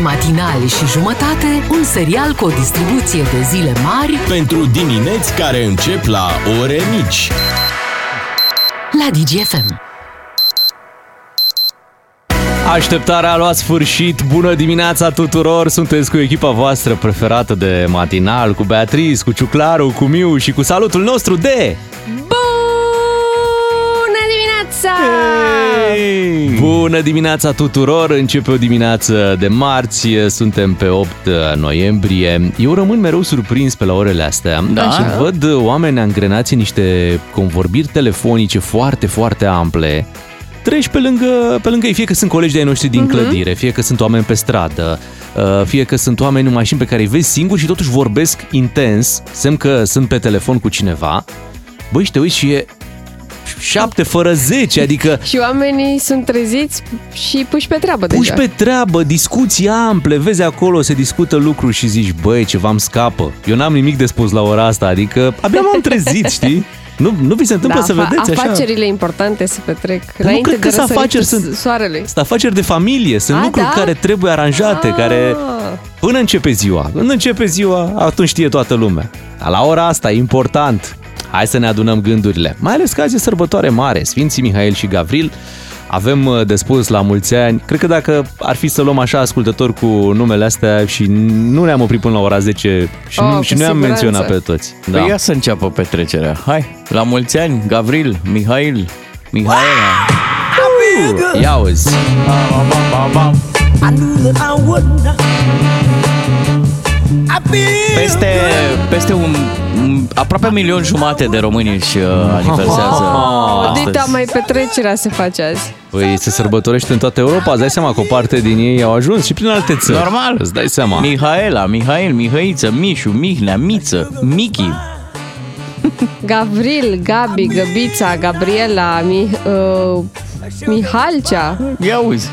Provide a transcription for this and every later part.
matinali și jumătate, un serial cu o distribuție de zile mari Pentru dimineți care încep la ore mici. la DGFM. Așteptarea a luat sfârșit. Bună dimineața tuturor! Sunteți cu echipa voastră preferată de matinal, cu Beatriz, cu Ciuclaru, cu Miu și cu salutul nostru de... Bună dimineața! Bună dimineața tuturor! Începe o dimineață de marți, suntem pe 8 noiembrie. Eu rămân mereu surprins pe la orele astea Da? și văd oameni angrenați în niște convorbiri telefonice foarte, foarte ample. Treci pe lângă, pe lângă ei, fie că sunt colegi de-ai noștri din clădire, fie că sunt oameni pe stradă, uh, fie că sunt oameni în mașini pe care îi vezi singuri și totuși vorbesc intens, semn că sunt pe telefon cu cineva. Băi, și te uiți și e 7 fără 10, adică Și oamenii sunt treziți și puși pe treabă puși deja. pe treabă, discuții ample, vezi acolo, se discută lucruri și zici, băi, ceva îmi scapă. Eu n-am nimic de spus la ora asta, adică abia m-am trezit, știi? Nu, nu vi se întâmplă să Da, afa- vedeți așa? Afacerile importante se petrec nu înainte cred de că sunt răsăritul afaceri, sunt- soarelui. Sunt afaceri de familie, sunt A, lucruri da? care trebuie aranjate, Ah. care până începe ziua. Când începe ziua, atunci știe toată lumea. Dar la ora asta e important. Hai să ne adunăm gândurile. Mai ales că azi e sărbătoare mare, Sfinții Mihail și Gavril. Avem uh, de spus la mulți ani. Cred că dacă ar fi să luăm așa ascultători cu numele astea și nu ne-am oprit până la ora 10 și, Oh, nu, cu și nu i-am siguranță. menționat pe toți. Da. Păi ia să înceapă petrecerea. Hai, la mulți ani, Gavril, Mihail, Mihaela. Ia uzi. Peste, peste un, un aproape un milion jumate de români își uh, aniversează Oh, Dita, astăzi. mai petrecerea se face azi. Păi se sărbătorește în toată Europa, îți dai seama că o parte din ei au ajuns și prin alte țări. Normal. Îți dai seama. Mihaela, Mihail, Mihăiță, Mișu, Mihnea, Miță, Michi. Gavril, Gabi, Găbița, Gabriela, Mi, uh, Mihalcea, Ia uzi,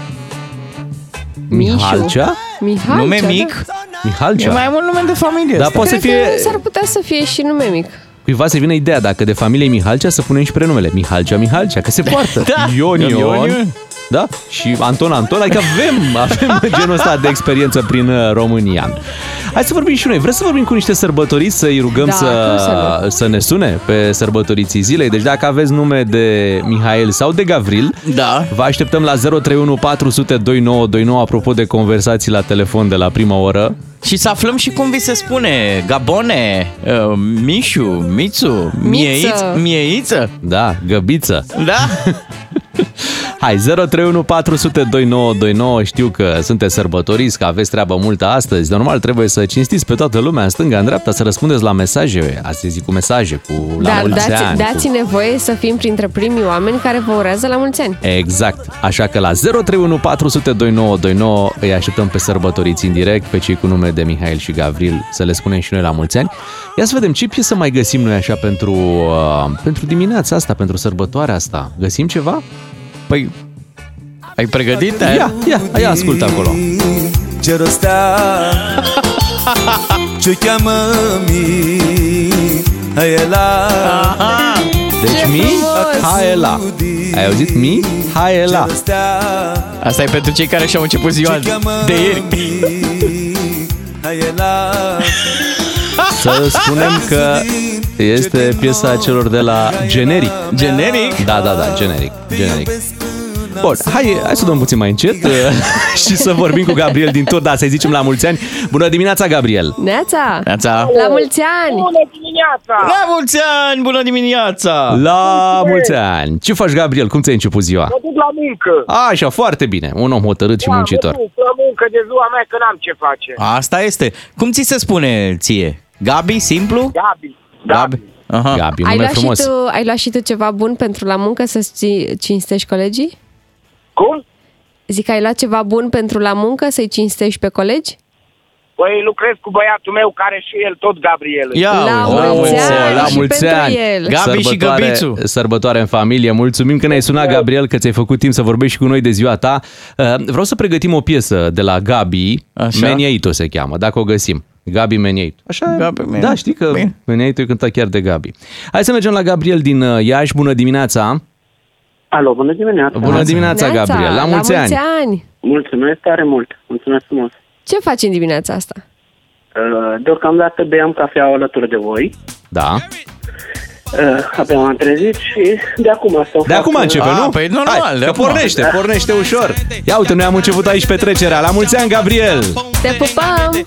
Mișu. Mihalcea? Mihalcea, nume da. mic, e Mihalcea. mai mult nume de familie. Da, asta. poate să Cred fie... că s-ar putea să fie și nume mic. Cuiva să vină ideea, dacă de familie Mihalcea, să punem și prenumele. Mihalcea, Mihalcea, că se poartă. Da. Ion, Ion, Ion. Ion. Da? Și Anton, Anton. Adică avem, avem genul ăsta de experiență prin uh, România. Hai să vorbim și noi. Vreți să vorbim cu niște sărbătoriți, să-i rugăm Da, cum să să, nu? să ne sune pe sărbătoriții zilei. Deci dacă aveți nume de Mihail sau de Gavril, Da. Vă așteptăm la 031 400 2929 apropo de conversații la telefon de la prima oră. Și să aflăm și cum vi se spune Gabone, uh, Mișu, Mițu, Mieiță, Mieiță. Da, găbiță. Da? Hai, 031 400 2929. Știu că sunteți sărbătoriți, că aveți treabă multă astăzi. Normal, trebuie să cinstiți pe toată lumea, în stânga, în dreapta, să răspundeți la mesaje. Astăzi zic cu mesaje, cu la Dar mulți dați, ani. dați cu... nevoie să fim printre primii oameni care vă urează la mulți ani. Exact. Așa că la 031 400 2929 îi așteptăm pe sărbătoriți în direct, pe cei cu nume de Mihail și Gavril, să le spunem și noi la mulți ani. Ia să vedem ce piesă mai găsim noi așa pentru, uh, pentru dimineața asta, pentru sărbătoarea asta. Găsim ceva? Păi, ai pregătit? Ai? Ia, ia, ia ascultă acolo. Ce rostea Ce cheamă Mihaela Aha! Deci Ce mi, frumos! haela. Ai auzit mi, haela. Ce rostea Asta e pentru cei care și-au început ziua Ce cheamă de ieri. Mihaela Să spunem că este piesa celor de la Generic. Generic? Da, da, da, Generic. Generic. Bun, hai, hai să dăm puțin mai încet uh, și să vorbim cu Gabriel din tur, da, să-i zicem la mulți ani. Bună dimineața, Gabriel! Neața! Neața! La mulți ani! Bună dimineața! La mulți ani! Bună dimineața! La mulți ani! Ce faci, Gabriel? Cum ți-ai început ziua? Mă duc la muncă. Așa, foarte bine. Un om hotărât și Da, muncitor. Mă duc la muncă de ziua mea că n-am ce face. Asta este. Cum ți se spune ție? Gabi, simplu? Gabi. Gabi. Aha. Gabi, un Ai nume luat, și frumos. tu, ai luat și tu ceva bun pentru la muncă să-ți ci- cinstești colegii? Cum? Zic că ai luat ceva bun pentru la muncă să-i cinstești pe colegi? Păi lucrez cu băiatul meu care și el tot Gabriel. Ia La uite, mulți ani la și mulți pentru ani. el. Gabi și Sărbătoare- Găbițu. Sărbătoare în familie. Mulțumim că ne-ai sunat, Gabriel, că ți-ai făcut timp să vorbești și cu noi de ziua ta. Uh, Vreau să pregătim o piesă de la Gabi. Așa. Meniaito se cheamă, dacă o găsim. Gabi Meniaito. Așa? Gabi Meniaito. Da, știi că Bine. Meniaito e cântat chiar de Gabi. Hai să mergem la Gabriel din uh, Iași. Bună dimineața! Alo, bună dimineața! Bună dimineața, Neața, Gabriel! La mulți ani! ani! Mulțumesc tare mult! Mulțumesc frumos! Ce faci în dimineața asta? Uh, Deocamdată beam cafea alături de voi. Da. Uh, Abia m-am trezit și de acum asta De acum începe, A, nu? păi normal, Hai, de că acum. pornește, pornește ușor. Ia uite, noi am început aici petrecerea. La mulți ani, Gabriel! Te pupăm!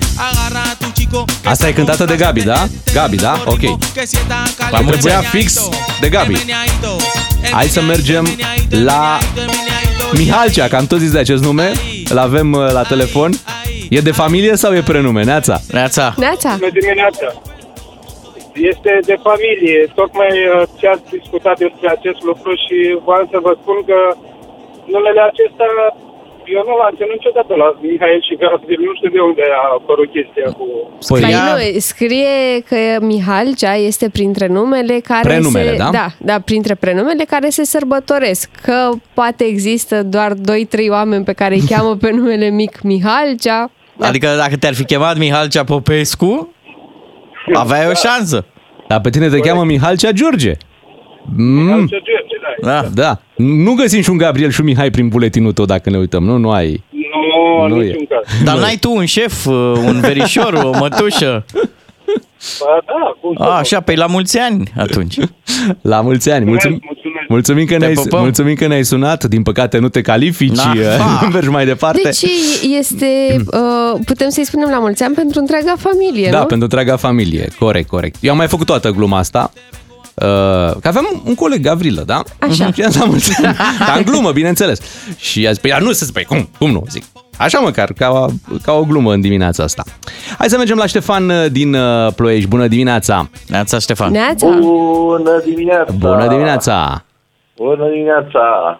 Asta e cântată de Gabi, da? Gabi, da? Ok. La trebuia fix de Gabi. Hai să mergem la Mihalcea, că am tot zis de acest nume. Îl avem uh, la telefon. E de familie sau e prenume? Neața? Neața. Neața! Bună dimineața! Este de familie. Tocmai uh, ce ați discutat despre acest lucru și vreau să vă spun că numele acesta eu nu l-am ținut niciodată la Mihail și Gabriel. Nu știu de unde a apărut chestia cu... Păi, Păi Ia- nu, scrie că Mihalcea este printre numele care Prenumele, se... da? Da, da, printre prenumele care se sărbătoresc. Că poate există doar 2-3 oameni pe care îi cheamă pe numele mic Mihalcea. Da. Adică dacă te-ar fi chemat Mihalcea Popescu, aveai o șansă. Dar pe tine te cheamă Mihalcea George. Mm, Ce George, da. Da. da. Nu găsim și un Gabriel și un Mihai prin buletinul tău dacă ne uităm. Nu, nu ai. Nu, Nu nu e. niciun caz. Dar n-ai tu un șef, uh, un verișor, o mătușă? Ba, da, cum să A, nu. așa, pe la mulți ani atunci. La mulți ani. Mulțumim, mulțumesc. mulțumim, că, Te ne-ai, pupăm. mulțumim că ne-ai sunat. Din păcate nu te califici. Na, fa. mergi mai departe. Deci este, uh, putem să-i spunem la mulți ani pentru întreaga familie, Da, nu? pentru întreaga familie. Corect, corect. Eu am mai făcut toată gluma asta. Uh, că aveam un coleg, Gavrilă, da? Așa. Și am la mulți ani. Dar în glumă, bineînțeles. Și a zis, păi, dar nu se spui, cum, cum nu? Zic, așa măcar, ca, o- ca o glumă în dimineața asta. Hai să mergem la Ștefan uh, din uh, Ploiești. Bună dimineața! Neața, Ștefan. Neața! Bună dimineața! Bună dimineața! Bună dimineața!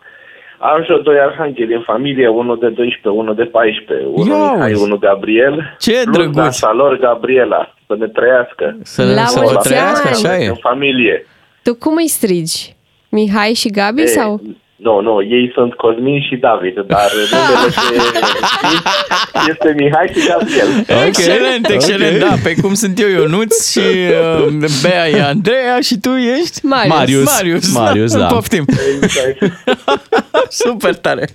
Am și eu doi arhangheli în familie, unul de 12, unul de 14, unul Ia Mihai, uzi. unul Gabriel. Ce plus drăguț. dansa lor, Gabriela, să ne trăiască. Să, La să mulți vă trăiască, ani. așa e. În familie. Tu cum îi strigi? Mihai și Gabi E, sau? Nu, nu, ei sunt Cosmin și David, dar numele de este Mihai și Gabriel. Excelent, excelent, ok. da, pe cum sunt eu Ionuț și uh, Bea e Andreea și tu ești? Marius. Marius. Marius, Marius, da. Poftim. Exact. Super tare.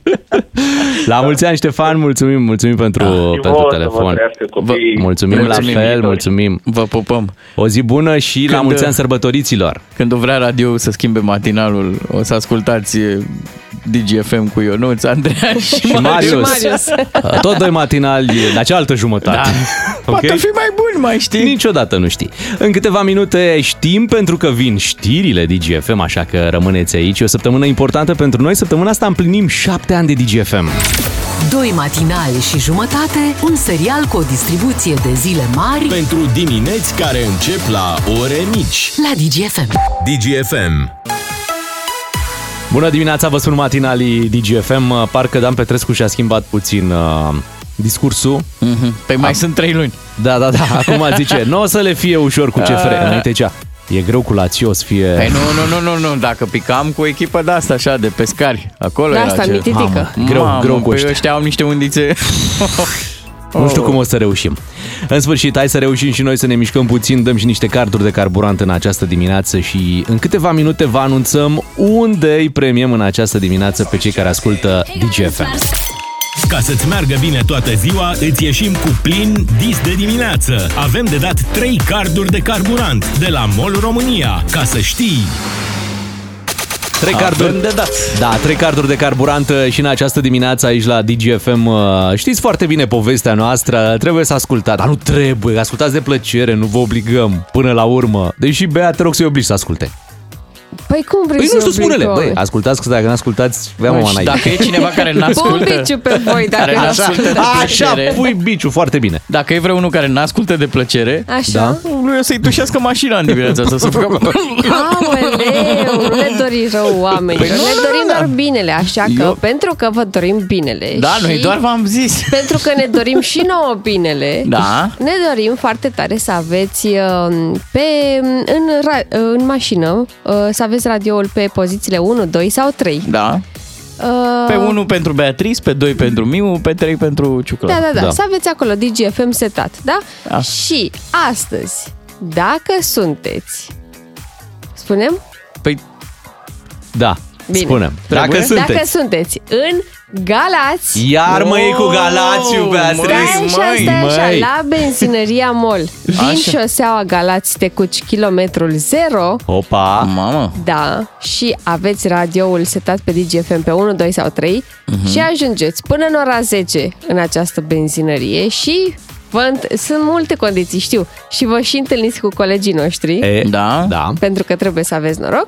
La mulți ani, Ștefan, mulțumim, mulțumim pentru, Și pentru vouă să vă telefon. trăiască copiii. Mulțumim, Mulțumim, la fel, viitori. mulțumim. Vă pupăm. O zi bună și la Când, mulți uh, ani sărbătoriților. Când o vrea radio să schimbe matinalul, o să ascultați eh, DGFM cu Ionuț, Andreea și, Și Marius. Marius. Uh, Tot doi matinali la cealaltă jumătate. Da. Poate fi mai bun, mai știi? Niciodată nu știi. În câteva minute știm pentru că vin știrile DGFM, așa că rămâneți aici. E o săptămână importantă pentru noi. Săptămâna asta împlinim șapte ani de DGFM. Doi matinali și jumătate, un serial cu o distribuție de zile mari Pentru dimineți care încep la ore mici. la DGFM. DGFM. Bună dimineața, vă spun matinalii DGFM. Parcă Dan Petrescu și-a schimbat puțin uh, discursul. Mhm. Păi mai sunt trei luni. Da, da, da. Acum zice, nu o să le fie ușor cu CFR. Înainte zicea, e greu cu Lazio să fie... Păi nu, nu, nu, nu, nu, dacă picam cu o echipă de asta, așa, de pescari, acolo De era asta, ce... mititică. Mamă, greu, Mamă, greu cu pe ăștia. ăștia au niște undițe. Nu știu cum o să reușim. În sfârșit, hai să reușim și noi să ne mișcăm puțin, dăm și niște carduri de carburant în această dimineață și în câteva minute vă anunțăm unde îi premiem în această dimineață pe cei care ascultă DGFM. Ca să-ți meargă bine toată ziua, îți ieșim cu plin dis de dimineață. Avem de dat 3 carduri de carburant de la MOL România. Ca să știi... Trei carduri Avem de dat. Da, trei carduri de carburant uh, și în această dimineață aici la DGFM. uh, Știți foarte bine povestea noastră, trebuie să ascultați, dar nu trebuie, ascultați de plăcere, nu vă obligăm până la urmă. Deși, Bea, te rog să-i obligi să asculte. Păi cum vrei Păi să nu știu, oblig spune-le, oameni? băi, ascultați, că dacă nu ascultați, vea Bă, mama și n dacă e cineva care Pun n-ascultă... biciu pe voi dacă Care nu n-ascultă ascultă. de Așa, plăcere. pui biciu, foarte bine. Dacă e vreunul care n-ascultă de plăcere, Așa? Da. lui o să-i tușească mașina în dimineața asta să facă... Aoleu, nu ne dori rău oamenilor, Păi nu, ne nu, dorim nu, doar binele, așa că Eu- pentru că vă dorim binele Da, și noi doar v-am zis. pentru că ne dorim și nouă binele, Da. ne dorim foarte tare să aveți uh, pe, în, ra- în mașină, uh, să aveți radioul pe pozițiile 1, 2 sau 3. Da. Uh, Pe 1 pentru Beatrice, pe 2 pentru Miu, pe 3 pentru Ciucla. Da, da, da, Da. să aveți acolo DGFM setat, da? Da. Și astăzi, dacă sunteți, spunem? Păi, Da. Bine. Spune. Dacă Trebuie? sunteți. Dacă sunteți în Galați, Iar mă e cu Galațiu, Oh, Beatrice. Stai așa, măi, stai așa, măi. la benzinăria MOL, din Așa. șoseaua Galați Tecuci, kilometrul 0, Opa. Mamă. da, și aveți radioul setat pe DGFM pe 1, 2 sau 3 Mhm. și ajungeți până în ora 10 în această benzinărie și vă, înt- sunt multe condiții, știu, și vă și întâlniți cu colegii noștri, E, Da? Da. pentru că trebuie să aveți noroc,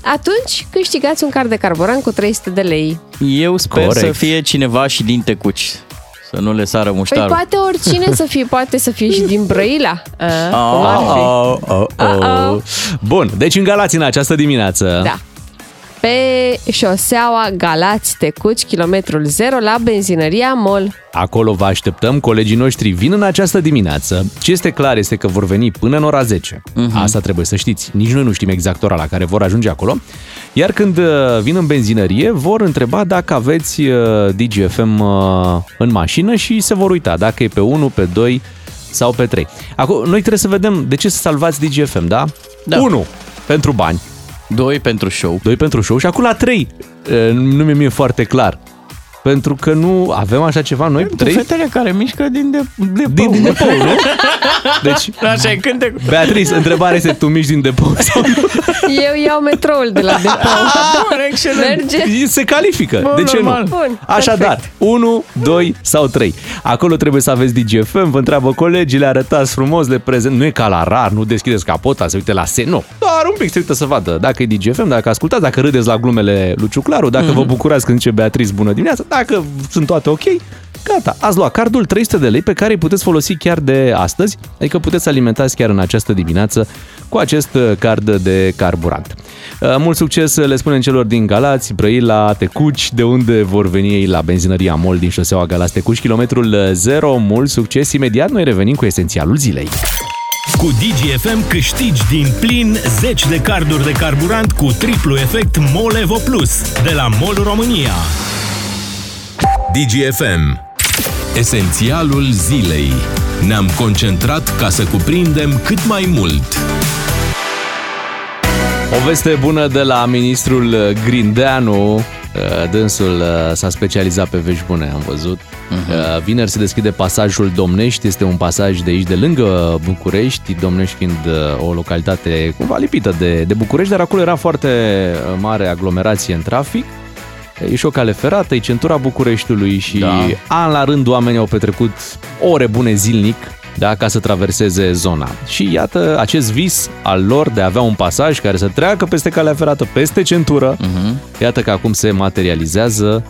atunci câștigați un card de carburant cu 300 de lei. Eu sper Corect. să fie cineva și din Tecuci. Să nu le sară Păi muștarul. poate oricine să fie, poate să fie și din Brăila. A, cum ar fi? Oh, oh, oh. Uh-oh. Bun, deci în Galați în această dimineață. Da. Pe șoseaua Galați Tecuci, kilometrul 0, la benzinăria MOL. Acolo vă așteptăm, colegii noștri vin în această dimineață. Ce este clar este că vor veni până în ora 10. Uh-huh. Asta trebuie să știți. Nici noi nu știm exact ora la care vor ajunge acolo. Iar când uh, vin în benzinărie, vor întreba dacă aveți uh, DGFM uh, în mașină și se vor uita dacă e pe 1, pe 2 sau pe 3. Acum, noi trebuie să vedem de ce să salvați DGFM, da? Da. 1. Pentru bani. Doi pentru show. 2 pentru show și acum la 3. Nu mi-e mie foarte clar. Pentru că nu avem așa ceva noi? Tu 3? fetele care mișcă din de, de Din, din depou, nu? Deci, Așa e cântecul. Beatrice, întrebarea este, tu miști din depou sau nu? Eu iau metroul de la depou. Bun, excelent. Merge? Se califică, Bun, de ce normal. nu? Bun, Așadar, 1, 2 sau 3. Acolo trebuie să aveți DGFM, vă întreabă colegii, le arătați frumos, le prezent. Nu e ca la rar, nu deschideți capota, se uite la se. Nu, doar un pic se uită să vadă dacă e DGFM, dacă ascultați, dacă râdeți la glumele lui Ciuclaru, dacă Mhm. vă bucurați când zice Beatrice bună dimineața, dacă sunt toate ok, gata, ați luat cardul 300 de lei pe care îi puteți folosi chiar de astăzi, adică puteți să alimentați chiar în această dimineață cu acest uh, card de carburant. Uh, Mult succes le spunem celor din Galați, Brăila, Tecuci, de unde vor veni ei la benzinăria MOL din șoseaua Galați Tecuci, kilometrul 0. Mult succes! Imediat noi revenim cu esențialul zilei. Cu DGFM câștigi din plin 10 de carduri de carburant cu triplu efect MOL Evo Plus de la MOL România. DGFM. Esențialul zilei. Ne-am concentrat ca să cuprindem cât mai mult. O veste bună de la ministrul Grindeanu. Uh, Dânsul uh, s-a specializat pe vești bune, am văzut. Uh-huh. Vineri se deschide pasajul Domnești, este un pasaj de aici, de lângă București, Domnești fiind uh, o localitate cumva lipită de, de București, dar acolo era foarte uh, mare aglomerație în trafic. E și o cale ferată, e centura Bucureștiului și da. Da. an la rând oamenii au petrecut ore bune zilnic da, ca să traverseze zona. Și iată acest vis al lor de a avea un pasaj care să treacă peste calea ferată, peste centură, uh-huh. iată că acum se materializează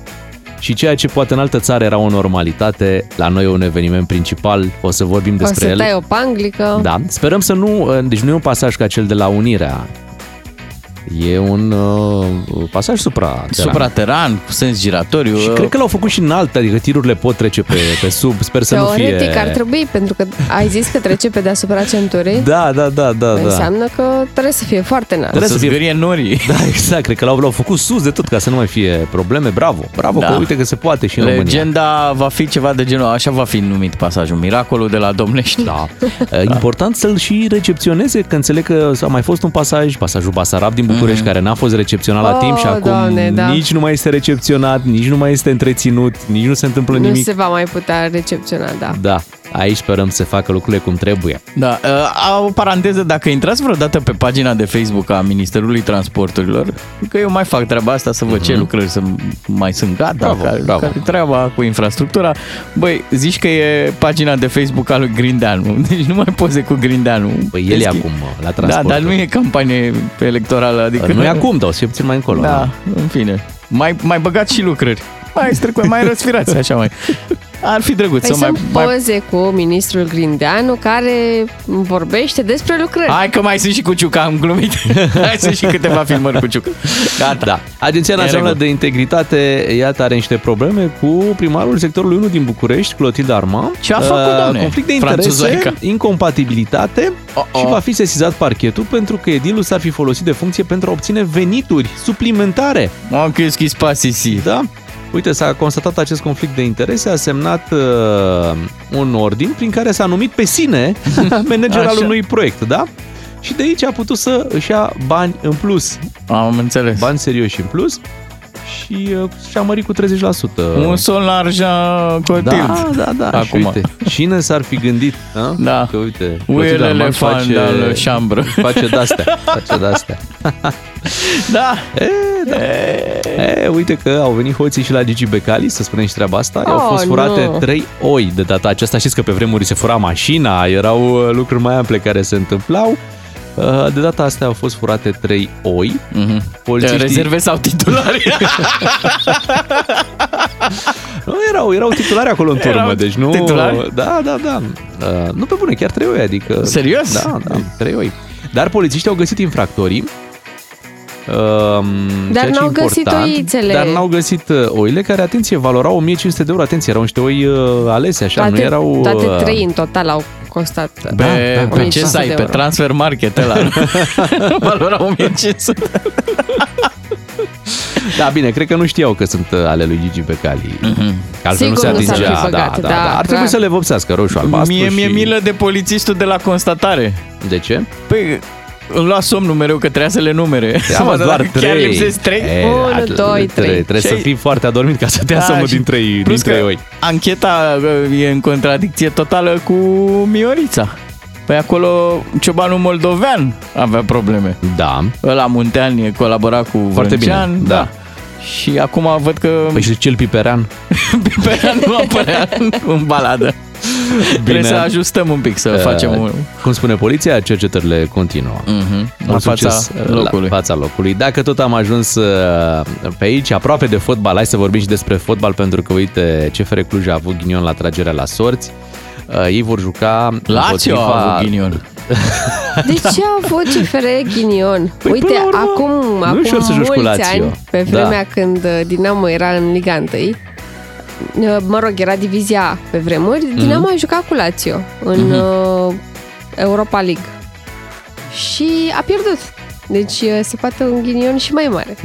și ceea ce poate în altă țară era o normalitate, la noi e un eveniment principal, o să vorbim O despre să el. tai o panglică. Da, sperăm să nu, deci nu e un pasaj ca cel de la Unirea, e un uh, pasaj supra Suprateran, cu sens giratoriu. și cred că l-au făcut și în alte, adică tirurile pot trece pe, pe sub, sper să nu fie... Teoretic ar trebui, pentru că ai zis că trece pe deasupra centurii. Da, da, da, da, da. Înseamnă că trebuie să fie foarte înalt. Trebuie să să fie- zgârie norii. Da, exact, cred că l-au, l-au făcut sus de tot ca să nu mai fie probleme. Bravo, bravo, Da. că uite că se poate și în România. Legenda va fi ceva de genul, așa va fi numit pasajul, miracolul de la Domnești. Da. E Important să-l și recepționeze, că înțeleg că a mai fost un pasaj, pasajul Basarab din București, Mhm. care n-a fost recepționat la Oh, timp și acum Doamne, da. nici nu mai este recepționat, nici nu mai este întreținut, nici nu se întâmplă Nu nimic. se va mai putea recepționa, da. Da, aici sperăm să se facă lucrurile cum trebuie. Da, uh, o paranteză, dacă intrați vreodată pe pagina de Facebook a Ministerului Transporturilor, că eu mai fac treaba asta să văd ce lucrări să mai sunt gata, Mhm. Bravo, care, bravo. care treaba cu infrastructura. Băi, zici că e pagina de Facebook al lui Grindeanu, deci nu mai poze cu Grindeanu. Păi el e Deschi- acum la Da, transport. dar nu e campanie electorală, adică... nu e acum, dar o să fie puțin mai încolo. Da, în fine. Mai, mai băgați și lucrări. Mai strecuie, mai răsfirați, așa mai. Ar fi drăguț Păi să mai, sunt mai... poze cu ministrul Grindeanu care vorbește despre lucrări. Hai că mai sunt și cu Ciuca, am glumit. Hai sunt și câteva filmări cu Ciuca. Gata. Da. Agenția E în Națională regulă. de Integritate, iată, are niște probleme cu primarul sectorului 1 din București, Clotilde Arma. Ce a făcut, Uh, domne? Conflict de interese, Franțuzoica. incompatibilitate Oh-oh. și va fi sesizat parchetul pentru că edilul s-ar fi folosit de funcție pentru a obține venituri suplimentare. Mă, că schis pasisi. Da? Uite, s-a constatat acest conflict de interese, a semnat uh, un ordin prin care s-a numit pe sine manager al Așa. unui proiect, da? și de aici a putut să își ia bani în plus. Am înțeles. Bani serioși în plus și uh, și-a mărit cu 30%. Un sol la argent cotil. Da, da, da. Acum. Și uite, cine s-ar fi gândit? A? Da. Că uite, Uele Clotilde Armand elefant al șambră. Face de-astea. Face de-astea. Da. E, da. E, uite că au venit hoții și la Gigi Becali, să spunem și treaba asta. Au Oh, fost furate nu. trei oi de data aceasta. Știți că pe vremuri se fura mașina, erau uh, lucruri mai ample care se întâmplau. Uh, De data asta au fost furate trei oi. Mm-hmm. Polițiștii... Rezerve sau titulari? Nu, erau, erau titulari acolo în turmă, Erau deci nu... titulari? Da, da, da. Uh, nu pe bune, chiar trei oi, adică... Serios? Da, da, trei oi. Dar polițiștii au găsit infractorii. Um, Dar ceea ce n-au e găsit important, oițele. Dar n-au găsit uh, oile care, atenție, valorau 1500 de euro. Atenție, erau niște oi uh, alese, așa, toate, nu erau... toate uh, trei în total au costat. Pe, da, pe da, ce da. site? de Pe euro. Transfer Market ăla. Valora 1500. Da, bine, cred că nu știau că sunt uh, ale lui Gigi Becali. Mhm. Că altfel Sigur nu se nu s-ar fi atingea. băgat, da, da, da, da. Ar clar. trebui să le vopsească roșu, albastru Mie mi-e și... milă de polițistul de la constatare. De ce? Păi, îmi lua somnul mereu că trebuia să le numere. Ia mă, vadă doar dacă trei. Chiar lipsesc trei? E, Unu, at- doi, tre- trei. Trebuie Și să ai- fii foarte adormit ca să te iasă Da, unul și din trei, din plus trei că oi. Ancheta uh, e în contradicție totală cu Miorița. Păi acolo ciobanul moldovean avea probleme. Da. Ăla Muntean e colabora cu Foarte bine, Vrâncean, da. Și acum văd că Păi și cel piperean? Piperean nu apărea în baladă. Trebuie să ajustăm un pic, să Uh, facem un... Cum spune poliția, cercetările continuă. Mhm. La Mult fața succes, uh, locului. La fața locului. Dacă tot am ajuns uh, pe aici, aproape de fotbal, hai să vorbim și despre fotbal, pentru că, uite, CFR Cluj a avut ghinion la tragerea la sorți. Uh, Ei vor juca Lazio a împotriva- avut ghinion. De ce a avut CFR ghinion? Păi, Uite, până la urmă, acum, nu e acum ușor să joci cu mulți Lazio. ani, pe Da. vremea când uh, Dinamo era în Liga 1, uh, mă rog, era divizia A pe vremuri, Mhm. Dinamo a jucat cu Lazio în uh, Europa League. Și a pierdut. Deci uh, se poate un ghinion și mai mare.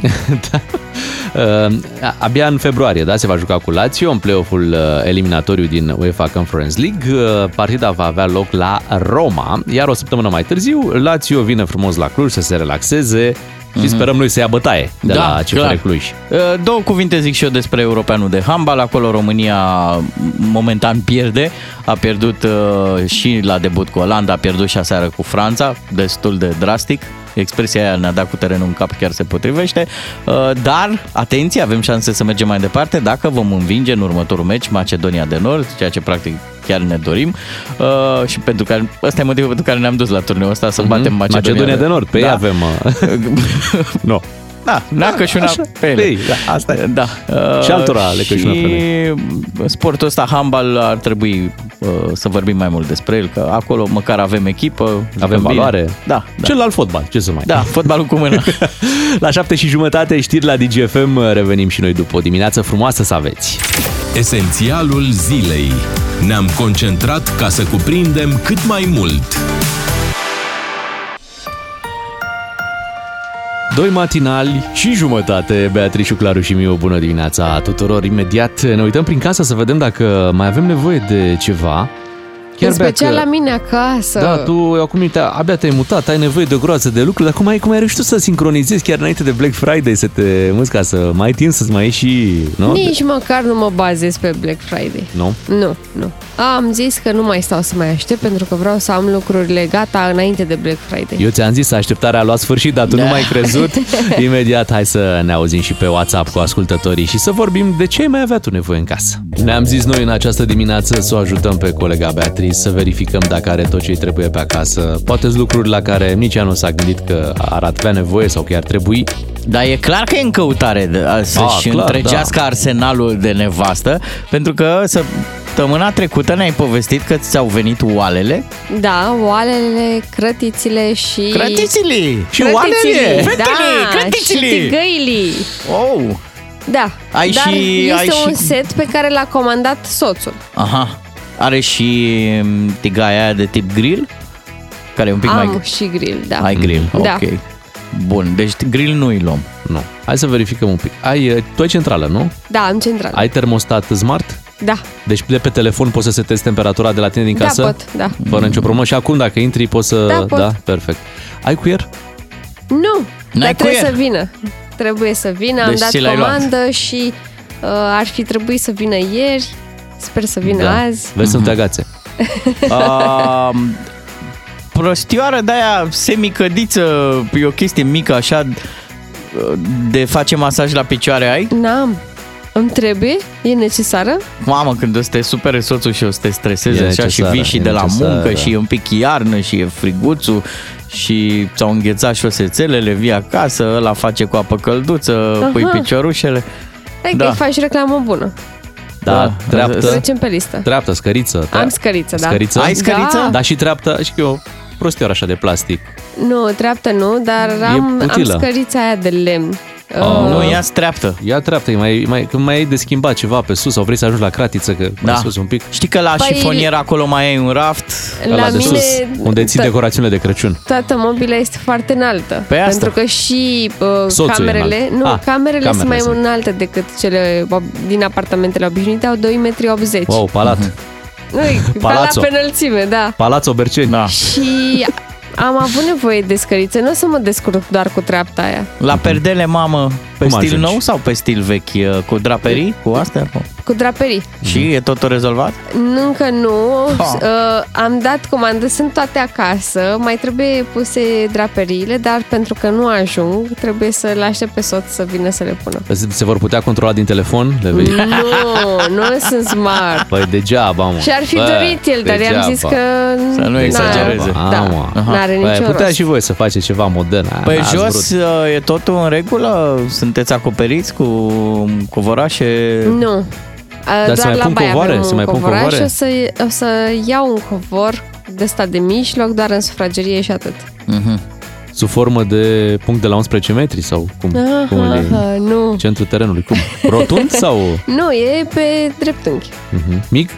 Uh, abia în februarie, da, se va juca cu Lazio în play-off-ul uh, eliminatoriu din UEFA Conference League. Uh, partida va avea loc la Roma, iar o săptămână mai târziu Lazio vine frumos la Cluj să se relaxeze și sperăm noi să ia bătaie de Da, la CFR clar. Cluj. Uh, Două cuvinte zic și eu despre europeanul de handbal. Acolo România momentan pierde. A pierdut uh, și la debut cu Olanda, a pierdut și aseară cu Franța, destul de drastic. Expresia aia ne-a dat cu terenul în cap, chiar se potrivește. Uh, Dar, atenție, avem șanse să mergem mai departe dacă vom învinge în următorul meci Macedonia de Nord, ceea ce practic chiar ne dorim. Uh, și pentru că ăsta e motivul pentru care ne-am dus la turneul ăsta, să batem Macedonia, Mhm. Macedonia de Nord, pe ei da. avem... Uh, nu. Da, neacă și una Așa, pe ele. pe ei, da, asta e. Da. Uh, Și altora le căși una pe Și sportul ăsta, handball, ar trebui uh, să vorbim mai mult despre el, că acolo măcar avem echipă. jucăm Avem bine. valoare. Da, da. Celălalt fotbal, ce să mai... Da, fotbalul cu mâna. La șapte și jumătate știri la DGFM, revenim și noi după o dimineață frumoasă să aveți. Esențialul zilei. Ne-am concentrat ca să cuprindem cât mai mult. Doi matinali și jumătate, Beatrice, Claru și Miu, bună dimineața tuturor. Imediat ne uităm prin casă să vedem dacă mai avem nevoie de ceva. În special Bea, la mine acasă. Da, tu acum te, abia te-ai mutat, ai nevoie de o groază de lucruri, dar cum ai, cum ai reușit tu să sincronizezi chiar înainte de Black Friday, să te muți ca să mai ai timp să-ți mai ieși și... Nu? Nici măcar nu mă bazez pe Black Friday. Nu? Nu, nu. Am zis că nu mai stau să mai aștept pentru că vreau să am lucrurile gata înainte de Black Friday. Eu ți-am zis, așteptarea a luat sfârșit, dar tu Da. nu mai ai crezut. Imediat, hai să ne auzim și pe WhatsApp cu ascultătorii și să vorbim de ce ai mai avea tu nevoie în casă. Ne-am zis noi în această dimineață să o ajutăm pe colega Beatrice, să verificăm dacă are tot ce îi trebuie pe acasă. Poate lucruri la care nici ea nu s-a gândit că ar avea nevoie sau că ar trebui. Dar e clar că e în căutare de a să-și clar, întregească da. arsenalul de nevastă, pentru că săptămâna trecută ne-ai povestit că ți-au venit oalele. Da, oalele, crătițile și... Crătițile! Și Crătițile, oalele! Da, Fetele, crătițile! și tigăilii. Oh! Da, Ai dar și- este ai un și- set pe care l-a comandat soțul. Aha. Are și mm, tigaia aia de tip grill? Care e un pic Am mai... și grill, da. Ai grill, Da. ok. Bun, deci grill nu îi luăm. Nu. Hai să verificăm un pic. Ai, tu ai centrală, nu? Da, am central. Ai termostat smart? Da, Deci de pe telefon poți să setezi temperatura de la tine din da casă? pot, da. Fără nicio problemă. Și acum dacă intri poți să... Da, pot. da? Perfect. Ai cuier? Nu, N-ai dar trebuie cuier? să vină. Trebuie să vină, am Deci dat ți l-ai luat. comandă și uh, ar fi trebuit să vină ieri. Sper să vină da. azi. Vezi să nu te agațe. Uh, prostioară de aia semicădiță, e o chestie mică așa de face masaj la picioare ai? N-am. Îmi trebuie? E necesară? Mamă, când o să te supere soțul și o să te streseze E așa și necesară, vii și e de la necesară. muncă și e un pic iarnă și e friguțul și ți-au înghețat șosețelele, vii acasă, ăla face cu apă călduță, Aha. pui piciorușele. Hai Da. că îi faci reclamă bună. Da, Da. treaptă, Trecem pe listă. treaptă, scăriță. Am scăriță, da. Scăriță? Ai scăriță? Da. Da, și treaptă, și că e o prostioară așa de plastic. Nu, treaptă nu, dar am, am utilă. scărița aia de lemn. Oh. Uh, Nu, ia treaptă. Ia treaptă, e mai, mai, când mai ai de schimbat ceva pe sus sau vrei să ajungi la cratiță, că Da. mai sus un pic. Știi că la Păi- șifonier acolo mai ai un raft? La ăla de mine sus, unde ții to- decorațiunile de Crăciun. toată mobila este foarte înaltă. Pe asta. Pentru că și uh, Soțul e camerele, înalt. nu, Ah, camerele, sunt mai camerele sunt. înalte decât cele ob- din apartamentele obișnuite, au 2,80 m. Wow, palat. Nu, e Palazzo. la pe înălțime, da. Palazzo Berceni. Da. Și am avut nevoie de scăriță, nu o să mă descurc doar cu treapta aia. La perdele, mamă, pe Cum stil ajungi? nou sau pe stil vechi? Cu draperii? Cu astea? Cu- Cu draperii. Și e totul rezolvat? Încă nu. Ha. Uh, am dat comandă, sunt toate acasă. Mai trebuie puse draperiile, dar pentru că nu ajung, trebuie să-l aștept pe soț să vină să le pună. Se, se vor putea controla din telefon? Le vei... Nu, nu sunt smart. Păi degeaba, mă. Și ar fi Bă, dorit el, dar i-am zis degeaba. că... Să nu n-are- exagereze. Da, mă. n-are Băi, niciun putea rost. și voi să faceți ceva modern. A, Păi n-ați jos vrut. uh, e totul în regulă? Sunteți acoperiți cu covorașe? Nu. Doar se mai la pun baie covoare? avem Se un mai pun covoraș covoare? și o să, o să iau un covor de stat de mijloc, doar în sufragerie și atât. Mhm. Sub formă de punct de la 11 metri sau cum? Aha, cum îl e? aha, nu. Centrul terenului. Cum? Rotund sau Nu, e pe dreptunghi. Mhm. mic?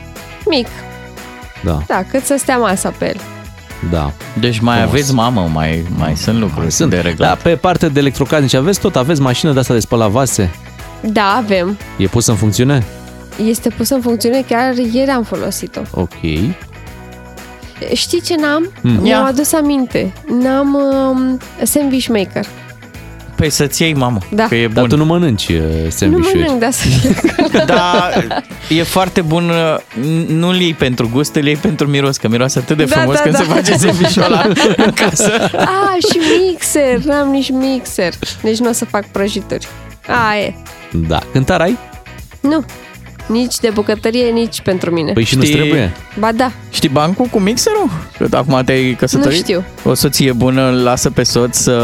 Mic. Da, Da, cât să stea masa pe el. Da. Deci mai Frumos. aveți mamă, mai, mai sunt lucruri Sunt de reglat. Da, pe partea de electrocasnice aveți tot, aveți mașină de asta de spălat vase. Da, avem. E pus în funcțiune? Este pus în funcțiune, chiar ieri am folosit-o. Ok. Știi ce n-am? Mm. Mi-am Ia. adus aminte. N-am um, sandwich maker. Păi să-ți iei, mamă, Da. că e Dar bun. tu nu mănânci uh, Nu sandwich-uri. mănânc, dar să Da, e foarte bun, uh, nu-l iei pentru gust, îl iei pentru miros, că miroase atât de Da, frumos da, când da. se face sandwich-ul ăla în casă. A, și mixer. N-am nici mixer. Deci nu o să fac prăjituri. A, e. Da. Cântar ai? Nu. Nici de bucătărie, nici pentru mine. Păi și nu Știi- trebuie. Ba da. Știi bancul cu mixerul? Că acum te-ai căsătorit? Nu știu. O soție bună îl lasă pe soț să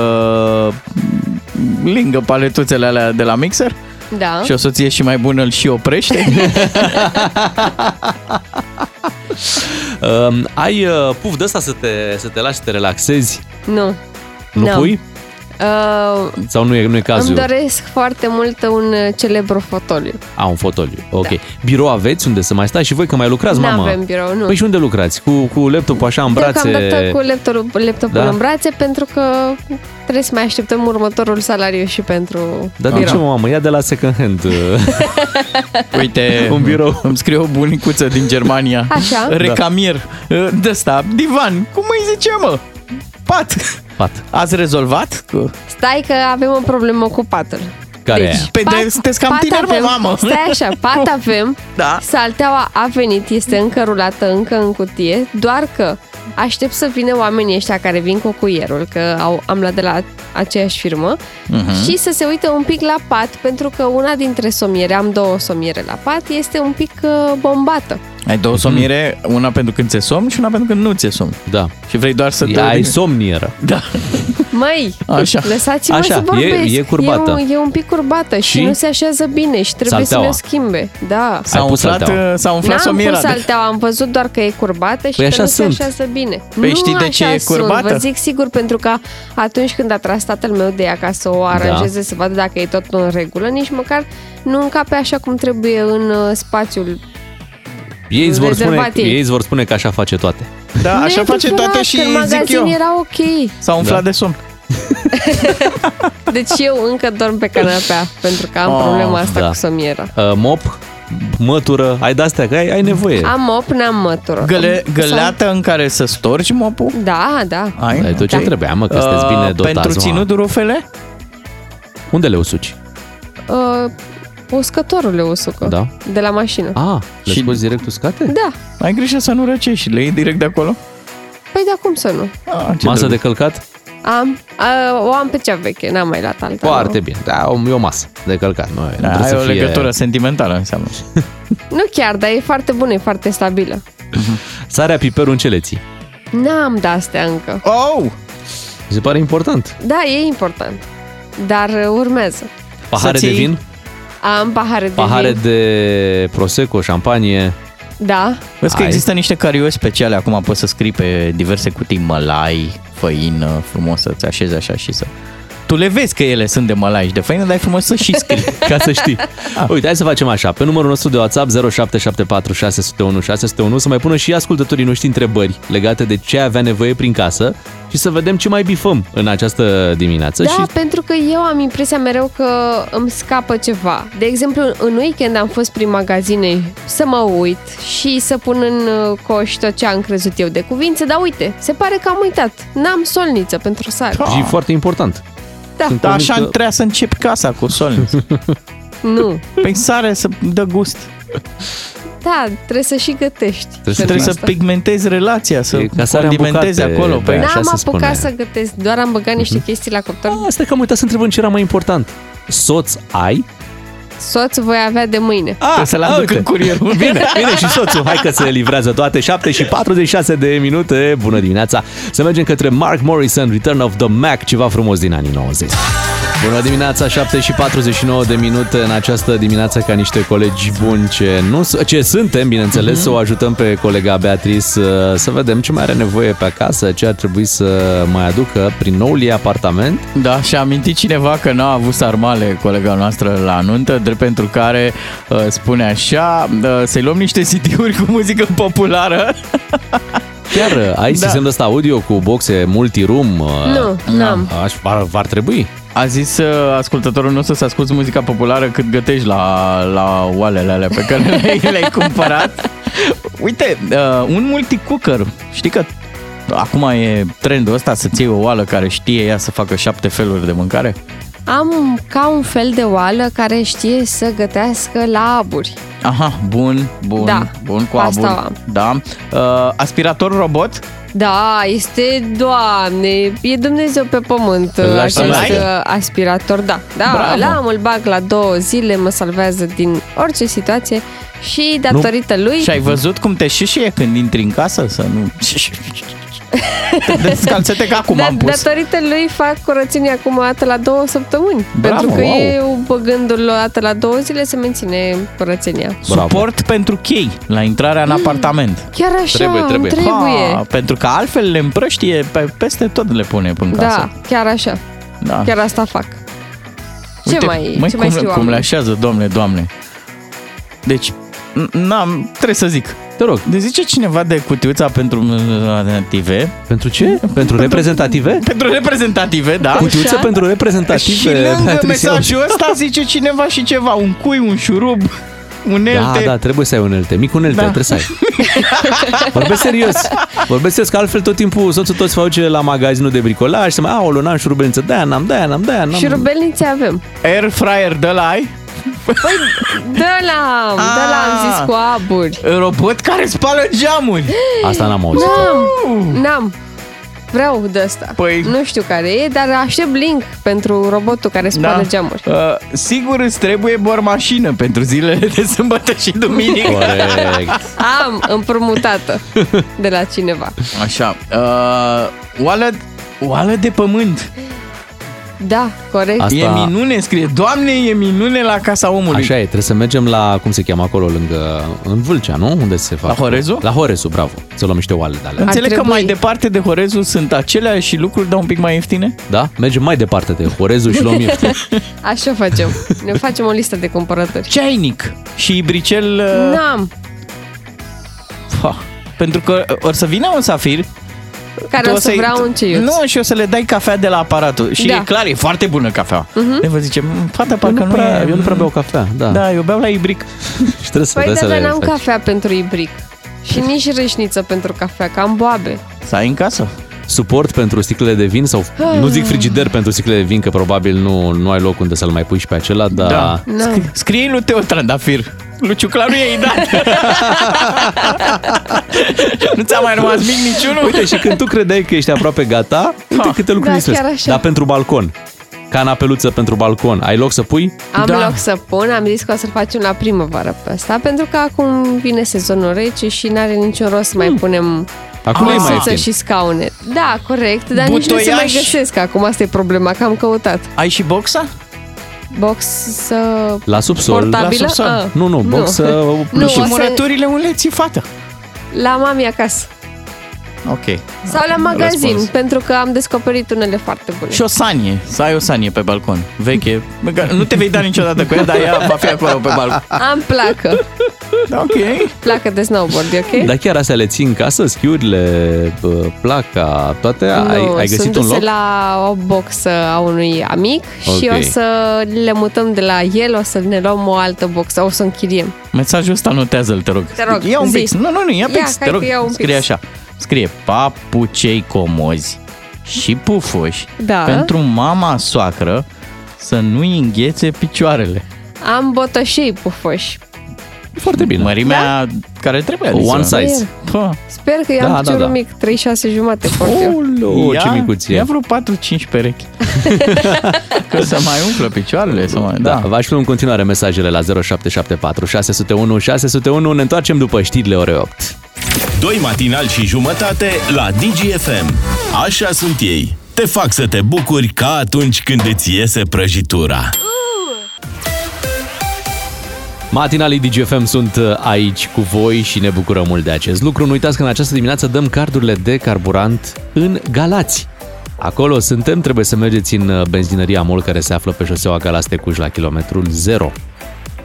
lingă paletuțele alea de la mixer Da. și o soție și mai bună îl și oprește. Uh, ai uh, puf de asta să te, să te lași să te relaxezi? Nu. Nu Nu. pui? Uh, Sau nu e, nu e îmi cazul? doresc foarte mult un uh, celebru fotoliu. A, un fotoliu. Ok. Da. Birou aveți unde să mai stați și voi că mai lucrați, Nu mamă? avem birou, nu. Păi și unde lucrați? Cu, cu laptopul așa în brațe? Deocamdată cu laptopul, laptopul Da? în brațe pentru că trebuie să mai așteptăm următorul salariu și pentru Dar de birou. ce, mamă? Ia de la second hand. uh, Uite, Un birou. îmi scrie o bunicuță din Germania. Așa? Recamier. De ăsta, divan. Cum îi zice, mă? Pat. Pat. Ați rezolvat? Că- Stai că avem o problemă cu patul. Care e aia? Păi de- sunteți cam pat tineri, mă, avem, mamă. Stai așa, pat avem, Da. salteaua a venit, este încă rulată, încă în cutie, doar că aștept să vină oamenii ăștia care vin cu cuierul, că au, am luat de la aceeași firmă, Mhm. și să se uite un pic la pat, pentru că una dintre somiere, am două somiere la pat, este un pic uh, bombată. Ai două somiere, una pentru când ți-e somn și una pentru când nu ți-e somn. Da. Și vrei doar să te... Ai somnieră. Da. Măi, Așa. lăsați-mă Așa, să vorbesc. e- e curbată. E un, e un pic curbată și, Și? nu se așează bine și trebuie Salteaua. să ne schimbe. Da. S-a pus umflat, salteaua. s-a umflat N-am somiera. pus salteaua, am văzut doar că e curbată și Păi că așa nu sunt. se așează bine. Păi nu știi de ce așa e curbată? Sunt. Vă zic sigur pentru că atunci când a tras tatăl meu de ea ca să o aranjeze, Da. să vadă dacă e tot în regulă, nici măcar nu încape așa cum trebuie în uh, spațiul. Ei îți vor spune, Rezervat ei. ei îți vor spune că așa face toate. Da, Nu așa e face adevărat, toate și că în zic magazin eu. era ok. S-a umflat Da. de somn. Deci eu încă dorm pe canapea pentru că am Oh, problema asta da. cu somiera. Uh, mop? mătură, ai de-astea, că ai, ai nevoie. Am mop, n-am mătură. Găle, Sau- găleată în care să storci mopul? Da, da. Ai? Ai tot ce Ok. trebuia, mă, că sunteți bine Uh, dotați, Pentru mă. ținut rufele? Unde le usuci? Uh, uscătorul le usucă. Da. De la mașină. Ah, le Și- scoți direct uscate? Da. Ai grijă să nu răcești și le iei direct de acolo? Păi da, cum să nu? Ah, ce Masă drăguț. de călcat? Am, uh, o am pe cea veche, n-am mai luat alta. Foarte nu. bine. Da, o- e o masă de călcat. Nu, nu Da, trebuie ai să o fie... legătură sentimentală înseamnă. Nu chiar, dar e foarte bună, e foarte stabilă. Sarea, piperul în ce le ții? N-am de astea încă. Oh! Mi se pare important. Da, e important. Dar uh, urmează. Pahare Să de ții- vin? Am pahare de Pahare vin. de prosecco, șampanie. Da. Vezi că Ai. există niște carioi speciale, acum poți să scrii pe diverse cutii mălai, făină, frumos să-ți așezi așa și să... Tu le vezi că ele sunt de mălai și de făină, dar e frumos să și scrii. Ca să știi. Uite, hai să facem așa. Pe numărul nostru de WhatsApp 0774 601 601 să mai pună și ascultătorii noștri întrebări legate de ce avea nevoie prin casă și să vedem ce mai bifăm în această dimineață. Da, și pentru că eu am impresia mereu că îmi scapă ceva. De exemplu, în weekend am fost prin magazine să mă uit și să pun în uh, coș tot ce am crezut eu de cuvință, dar uite, se pare că am uitat. N-am solniță pentru sare. și e foarte important. Da. Sunt Dar convins așa că- trebuia să începi casa cu solniț. Nu. Păi sare să dă gust. Da, trebuie să și gătești. să Trebuie să asta. pigmentezi relația, să E ca sarea în condimentezi bucate, acolo. Băi, Pe... așa N-am se apucat spune. să gătesc, doar am băgat niște chestii la cuptor. Asta că am uitat să întreb ce era mai important. Soț ai? Soț voi avea de mâine. Ah, să-l aduc uite. în curierul. Bine, bine și soțul. Hai că se livrează toate 7 și 46 de minute. Bună dimineața. Să mergem către Mark Morrison, Return of the Mac, ceva frumos din anii 90. Bună dimineața, 7 și 49 de minute în această dimineață ca niște colegi buni ce, nu, s- ce suntem, bineînțeles, să o ajutăm pe colega Beatrice să, să vedem ce mai are nevoie pe acasă, ce ar trebui să mai aducă prin noul ei apartament. Da, și a amintit cineva că n-a avut sarmale colega noastră la nuntă, drept pentru care uh, spune așa, uh, să-i luăm niște CD-uri cu muzică populară. Chiar uh, ai Da. sistemul ăsta audio cu boxe multiroom? uh, Nu, n-am. Aș, ar, ar trebui. A zis uh, ascultătorul nostru să asculti muzica populară cât gătești la, la oalele alea pe care le-ai, le-ai cumpărat. Uite, uh, un multicooker, știi că acum e trendul ăsta să-ți iei o oală care știe ea să facă șapte feluri de mâncare? Am ca un fel de oală care știe să gătească la aburi. Aha, bun, bun, Da, bun, cu asta abur. am. Da. Uh, aspirator robot? Da, este, doamne, e Dumnezeu pe pământ Îl lași să acest meargă? uh, aspirator, da. Da, Bravo. îl am, îl bag la două zile, mă salvează din orice situație și datorită lui... Și ai văzut cum te șișie când intri în casă? Să nu... Descalțete că acum da, am pus. datorită lui fac curățenie acum o dată la două săptămâni. Bravo, pentru că wow. eu băgându-l o dată la două zile se menține curățenia. Suport pentru chei la intrarea în apartament. Chiar așa, Trebuie, îmi trebuie. trebuie. Ha, pentru că altfel le împrăștie pe, peste tot le pune în casă. Da, chiar așa. Da. Chiar asta fac. Ce Uite, mai, măi, ce mai cum, scriu cum le oamenii? așează, domne, doamne. Deci, n- n-am, trebuie să zic. Te rog. De zice cineva de cutiuța pentru alternative. Pentru ce? Pentru reprezentative? Pentru reprezentative, da. Cutiuță pentru reprezentative. Și lângă Beatrice. mesajul ăsta zice cineva și ceva, un cui, un șurub, unelte. Da, da, trebuie să ai unelte. Mic unelte, Da. trebuie să ai. Vorbesc serios. Vorbesc serios, că altfel tot timpul soțul tot se face la magazinul de bricolaj, să mai, aolo, n-am șurubelniță, de-aia n-am, de-aia n-am, de-aia n-am. Și rubelnițe avem. Air fryer de la ai? De la, de la am zis cu aburi. Robot care spală geamuri. Asta n-am auzit. N-am, n-am. Vreau de asta. Păi- Nu știu care e, dar aștept link pentru robotul care spală geamuri. Uh, sigur îți trebuie bormașină pentru zilele de sâmbătă și duminică. Corect. Am împrumutată de la cineva. Așa. Uh, oală, oală de pământ. Da, corect. Asta- E minune, scrie. Doamne, e minune la casa omului. Așa e, trebuie să mergem la, cum se cheamă acolo, lângă, în Vâlcea, nu? Unde se fac? La Horezu? La Horezu, bravo. Să luăm niște oale de alea. Înțeleg că trebui. mai departe de Horezu sunt aceleași lucruri, dar un pic mai ieftine? Da? Mergem mai departe de Horezu și luăm ieftin. Așa facem. Ne facem o listă de cumpărături. Ceainic și bricel... Uh, N-am. fa, pentru că or să vină un safir Care tu o să să-i- vrea un ceiuț. Nu, și o să le dai cafea de la aparatul. Și Da. e clar, e foarte bună cafea. Mhm. Le vă zice, "M, fata, parcă nu nu, prea- e... eu nu prea beau cafea, da. Da, eu beau la ibric. Și trebuie să, Păi trebuie da, să dar le n-am faci. cafea pentru ibric. Și nici râșniță pentru cafea, că am boabe. Să ai în casă. Suport pentru sticlele de vin sau Ah. nu zic frigider pentru sticlele de vin, că probabil nu, nu ai loc unde să-l mai pui și pe acela, dar... Da. Nu. Scrie- Scrie lui Teo Trandafir. Luciu Claru e dat. nu ți-a mai rămas mic niciunul? Uite, și când tu credeai că ești aproape gata, uite câte lucruri Da, lipsesc. chiar așa. Dar pentru balcon, canapeluță pentru balcon, ai loc să pui? Am Da. loc să pun, am zis că o să-l facem la primăvară pe ăsta, pentru că acum vine sezonul rece și n-are niciun rost să mai punem Hmm. Acum e mai măsuță ieftin. și scaune. Da, corect, dar nici nu se mai Butoiaș. găsesc acum, asta e problema, că am căutat. Ai și boxa? Box să... La subsol. Portabilă? La subsol. Ah. Nu, nu, box să... Nu, și o să- murăturile unde ți fată? La mami acasă. Ok. Sau la magazin, Răspuns. pentru că am descoperit unele foarte bune. Și o sanie, să ai o sanie pe balcon, veche. Nu te vei da niciodată cu ea, dar ea va fi acolo pe balcon. Am placă, Ok. placă de snowboard, e ok? Dar chiar astea le ții în casă, schiurile, bă, placa, toate? nu, ai, ai găsit sunt un duse loc? la o boxă a unui amic și Ok. o să le mutăm de la el, o să ne luăm o altă boxă, o să închiriem. Mesajul ăsta notează-l, te rog. Te rog, Ia un zi. pix. Nu, nu, nu, ia Ia, pix, hai te rog. că iau un Scrie pix. așa. Scrie papucei comozi și pufuși Da. pentru mama soacră să nu-i înghețe picioarele. Am botășei pufoși. Foarte bine. Mărimea care trebuie. One adică. size. Pă, Sper că eu Da, am da, piciorul da. mic, 36 jumate port eu. O, ia, ce micuție. Ia vreo 4-5 perechi. Că să mai umflă picioarele. Să mai, Da, da. vă așteptăm în continuare mesajele la 0774 601 601. Ne întoarcem după știrile ore 8. Doi matinal și jumătate la DGFM. Așa sunt ei. Te fac să te bucuri ca atunci când îți iese prăjitura. Matinalii DGFM sunt uh, aici cu voi și ne bucurăm mult de acest lucru. Nu uitați că în această dimineață dăm cardurile de carburant în Galați. Acolo suntem, trebuie să mergeți în uh, benzinăria MOL care se află pe șoseaua Galați Tecuș la kilometrul 0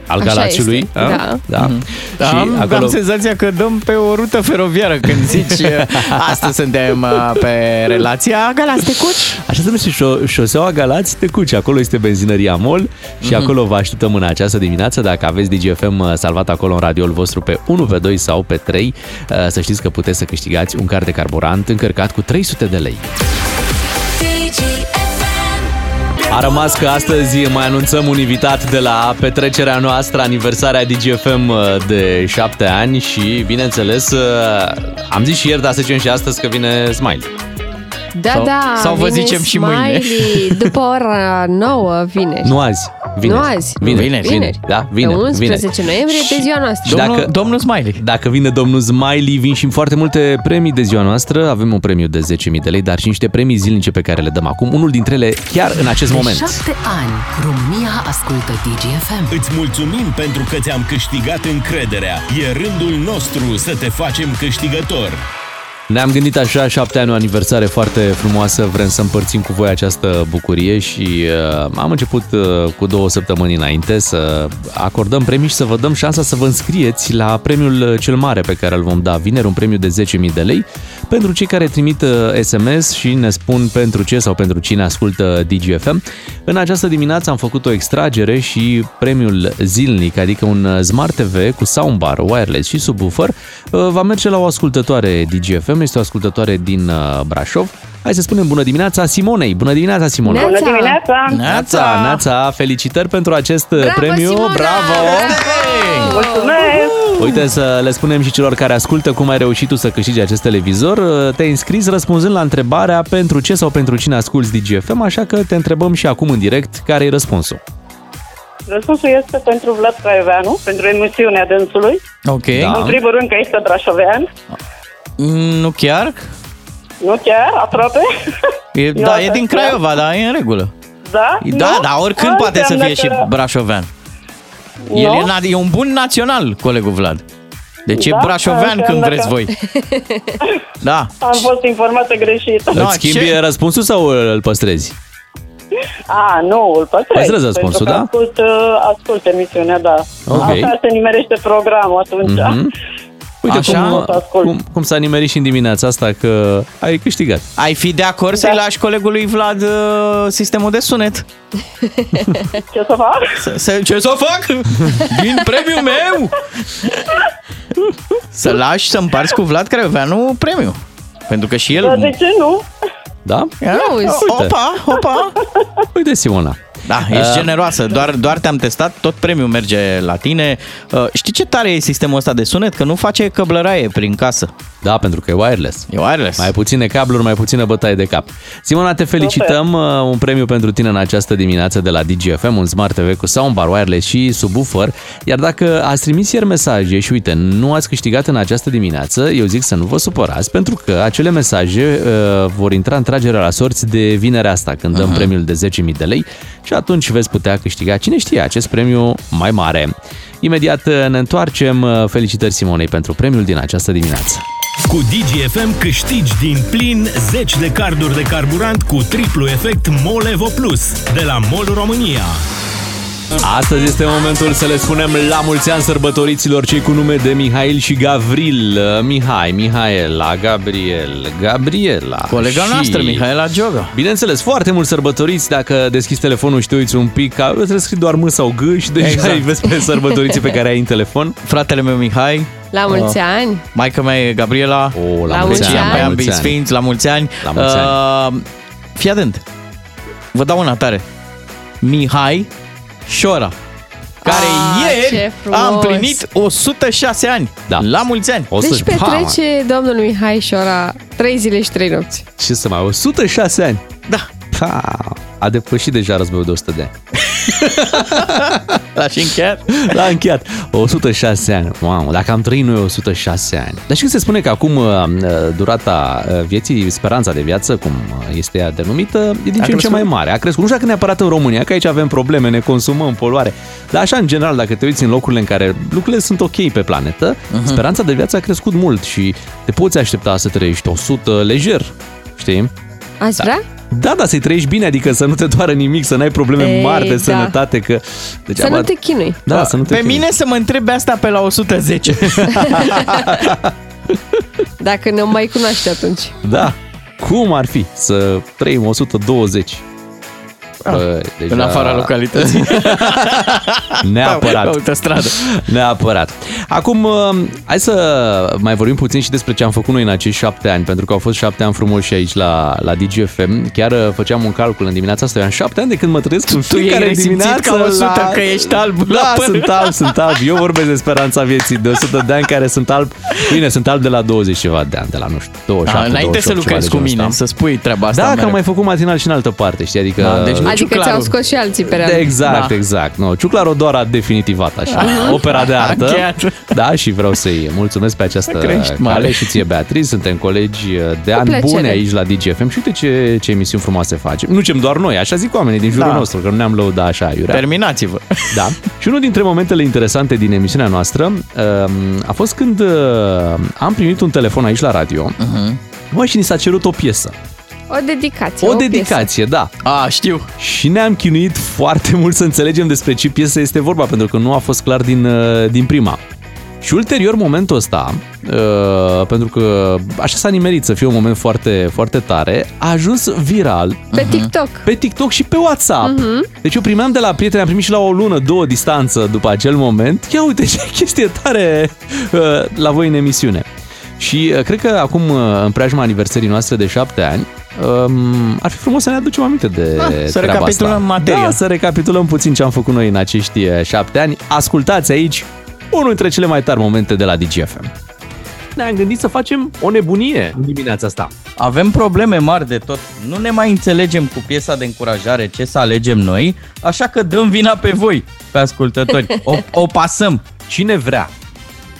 al Așa Galațiului. este, a? da. da. Da, Și am, acolo... am senzația că dăm pe o rută feroviară când zici uh, astăzi suntem uh, pe relația Galați Tecuci. Așa se numește șo- șoseaua Galați Tecuci. Acolo este benzinăria MOL și Mhm. acolo vă așteptăm în această dimineață. Dacă aveți DGFM uh, salvat acolo în radioul vostru pe 1, pe 2 sau pe 3, uh, să știți că puteți să câștigați un card de carburant încărcat cu 300 de lei. A rămas că astăzi mai anunțăm un invitat de la petrecerea noastră, aniversarea DGFM uh, de 7 ani și, bineînțeles, uh, am zis și ieri, dar să zicem și astăzi că vine Smile. Da, Sau- da, sau vă vine zicem și mâine. Smiley, După ora 9 vine. Nu azi, vineri. Nu azi. Vineri, Vineri. vineri. Da, Pe vineri. 11 vineri. noiembrie, de ziua noastră. Și Domnul, dacă- domnul Smiley. Dacă vine domnul Smiley, vin și foarte multe premii de ziua noastră. Avem un premiu de 10.000 de lei, dar și niște premii zilnice pe care le dăm acum. Unul dintre ele chiar în acest De moment. șapte ani, România ascultă DGFM. Îți mulțumim pentru că ți-am câștigat încrederea. E rândul nostru să te facem câștigător. Ne-am gândit așa, șapte ani, o aniversare foarte frumoasă, vrem să împărțim cu voi această bucurie și uh, am început uh, cu două săptămâni înainte să acordăm premii și să vă dăm șansa să vă înscrieți la premiul uh, cel mare pe care îl vom da vineri, un premiu de 10.000 de lei pentru cei care trimit uh, SMS și ne spun pentru ce sau pentru cine ascultă DGFM. În această dimineață am făcut o extragere și premiul zilnic, adică un uh, Smart TV cu soundbar, wireless și subwoofer, uh, va merge la o ascultătoare DGFM, este o ascultătoare din uh, Brașov. Hai să spunem bună dimineața Simonei. Bună dimineața, Simona. Neața. Bună dimineața! Neața, Neața, felicitări pentru acest uh, Bravo, premiu. Simona! Bravo! Mulțumesc! Uite să le spunem și celor care ascultă cum ai reușit tu să câștigi acest televizor. Uh, Te-ai înscris răspunzând la întrebarea pentru ce sau pentru cine asculti DGFM, așa că te întrebăm și acum în direct care e răspunsul. Răspunsul este pentru Vlad Craioveanu, pentru emisiunea dânsului. Ok. Da. În primul rând că este brașovean. Mm, Nu chiar? Nu chiar, aproape. E, Eu da, asta e din știam. Craiova, dar e în regulă. Da? Da, nu? dar oricând A, poate să înseamnă fie și că- brașovean. El Nu? e, na- e un bun național, colegul Vlad. Deci Da? e brașovean Înseamnă când vreți că- voi. Da. Am fost informată greșit. Da, Îți schimbi ce- răspunsul sau îl păstrezi? A, nu, îl păstrez. Păstrezi răspunsul, pentru că da? Ascult, uh, ascult emisiunea, da. Ok. Așa se nimerește programul atunci. Mhm. Uite Așa? cum, cum, cum s-a nimerit și în dimineața asta că ai câștigat. Ai fi de acord să-i lași colegului Vlad uh, sistemul de sunet? Ce să fac? Să, să, ce să fac? Din premiul meu! Să lași să împarți cu Vlad Creveanu premiu. Pentru că și el... Dar de ce nu? Da? Ia, Auzi. Opa, opa! Uite, Simona. Da, ești Uh, generoasă, doar, doar te-am testat, tot premiul merge la tine. Uh, știi ce tare e sistemul ăsta de sunet? Că nu face căblăraie prin casă. Da, pentru că e wireless. E wireless. Mai puține cabluri, mai puțină bătaie de cap. Simona, te felicităm. Uh, Un premiu pentru tine în această dimineață de la DGFM, un Smart TV cu soundbar wireless și subwoofer. Iar dacă ați trimis ieri mesaje și uite, nu ați câștigat în această dimineață, eu zic să nu vă supărați, pentru că acele mesaje uh, vor intra în tragerea la sorți de vinerea asta, când dăm uh-huh. premiul de 10.000 de lei și atunci veți putea câștiga, cine știe, acest premiu mai mare. Imediat uh, ne întoarcem. Uh, Felicitări Simonei pentru premiul din această dimineață. Cu DGFM câștigi din plin 10 de carduri de carburant cu triplu efect MOL Evo Plus de la MOL România. Astăzi este momentul să le spunem la mulți ani sărbătoriților cei cu nume de Mihail și Gavril. Mihai, Mihaela, Gabriel, Gabriela. Colega și... noastră, Mihaela Gioga. Bineînțeles, foarte mulți sărbătoriți. Dacă deschizi telefonul și te uiți un pic, ca- trebuie să scrii doar M sau G și deja Exact. îi vezi pe sărbătoriții pe care ai în telefon. Fratele meu Mihai, La mulți ani. maica mea e Gabriela, O, La mulți ani. pe la ambii mulți ani. sfinți, la mulți ani. La mulți ani. Uh, fii atent, vă dau una tare. Mihai Șora, care Ah, ce ieri frumos. a împlinit 106 ani. Da. La mulți ani. O Deci să- petrece domnul Mihai Șora trei zile și trei nopți. Ce să mai, 106 ani. Da. Pa, a depășit deja războiul de 100 de ani. L-a și încheiat. L-a încheiat. 106 ani. Mamă, dacă am trăit noi 106 ani. Dar știți că se spune că acum uh, durata uh, vieții, speranța de viață, cum uh, este ea denumită, e din ce în ce crescut? mai mare. A crescut. Nu știu dacă neapărat în România, că aici avem probleme, ne consumăm, poluare. Dar așa, în general, dacă te uiți în locurile în care lucrurile sunt ok pe planetă, uh-huh. speranța de viață a crescut mult și te poți aștepta să trăiești 100 lejer. Știi? Ați vrea? Da, da, să-i trăiești bine, adică să nu te doară nimic, să n-ai probleme Ei, mari de da. sănătate, că... Deci, Să nu te chinui. Da, să nu te Pe chinui. mine să mă întrebe asta pe la 110. Dacă ne mai cunoaște atunci. Da. Cum ar fi să trăim 120? Bă, deja... În afara localității. Neapărat. Pe autostradă. Neapărat. Acum, uh, hai să mai vorbim puțin și despre ce am făcut noi în acești șapte ani, pentru că au fost șapte ani frumoși aici la, la DGFM. Chiar uh, făceam un calcul în dimineața asta. Eu am șapte ani de când mă trăiesc în Tu fiecare ești resimțit dimineață ca 100 la... că ești alb la Da, păr. sunt alb, sunt alb. Eu vorbesc de speranța vieții de 100 de ani care sunt alb. Bine, sunt alb de la 20 ceva de ani, de la, nu știu, 27, Da, înainte 28, să lucrezi ceva cu de genul mine, ăsta. să spui treaba asta Da, că am mereu. mai făcut matinal și în altă parte, știi? Adică... Da, deci nu Adică Ciuclaru. ți-au scos și alții pe real. De exact, Da. exact. No, Ciuclaru doar a definitivat așa, opera de artă. încheiat. Da, și vreau să-i mulțumesc pe această Crești mare. cale și ție, Beatriz. Suntem colegi de Cu ani plăcere. bune aici la DGFM și uite ce, ce emisiuni frumoase facem. Nu cem doar noi, așa zic oamenii din jurul Da. nostru, că nu ne-am lăudat așa, iurea. Terminați-vă. Da. Și unul dintre momentele interesante din emisiunea noastră um, a fost când uh, am primit un telefon aici la radio Mhm. Mă, și ni s-a cerut o piesă. O dedicație. O piesă. dedicație, da. A, știu. Și ne-am chinuit foarte mult să înțelegem despre ce piesă este vorba, pentru că nu a fost clar din, uh, din prima. Și ulterior momentul ăsta, uh, pentru că așa s-a nimerit să fie un moment foarte, foarte tare, a ajuns viral Pe TikTok. pe TikTok și pe WhatsApp. Deci eu primeam de la prieteni, am primit și la o lună, două distanță după acel moment. Ia uite ce chestie tare uh, la voi în emisiune. Și uh, cred că acum, uh, în preajma aniversării noastre de șapte ani, um, ar fi frumos să ne aducem aminte de Ah, să treaba recapitulăm asta. materia. Da, să recapitulăm puțin ce am făcut noi în acești uh, șapte ani. Ascultați aici unul dintre cele mai tari momente de la DGFM. Ne-am gândit să facem o nebunie în dimineața asta. Avem probleme mari de tot. Nu ne mai înțelegem cu piesa de încurajare ce să alegem noi, așa că dăm vina pe voi, pe ascultători. O, o pasăm. Cine vrea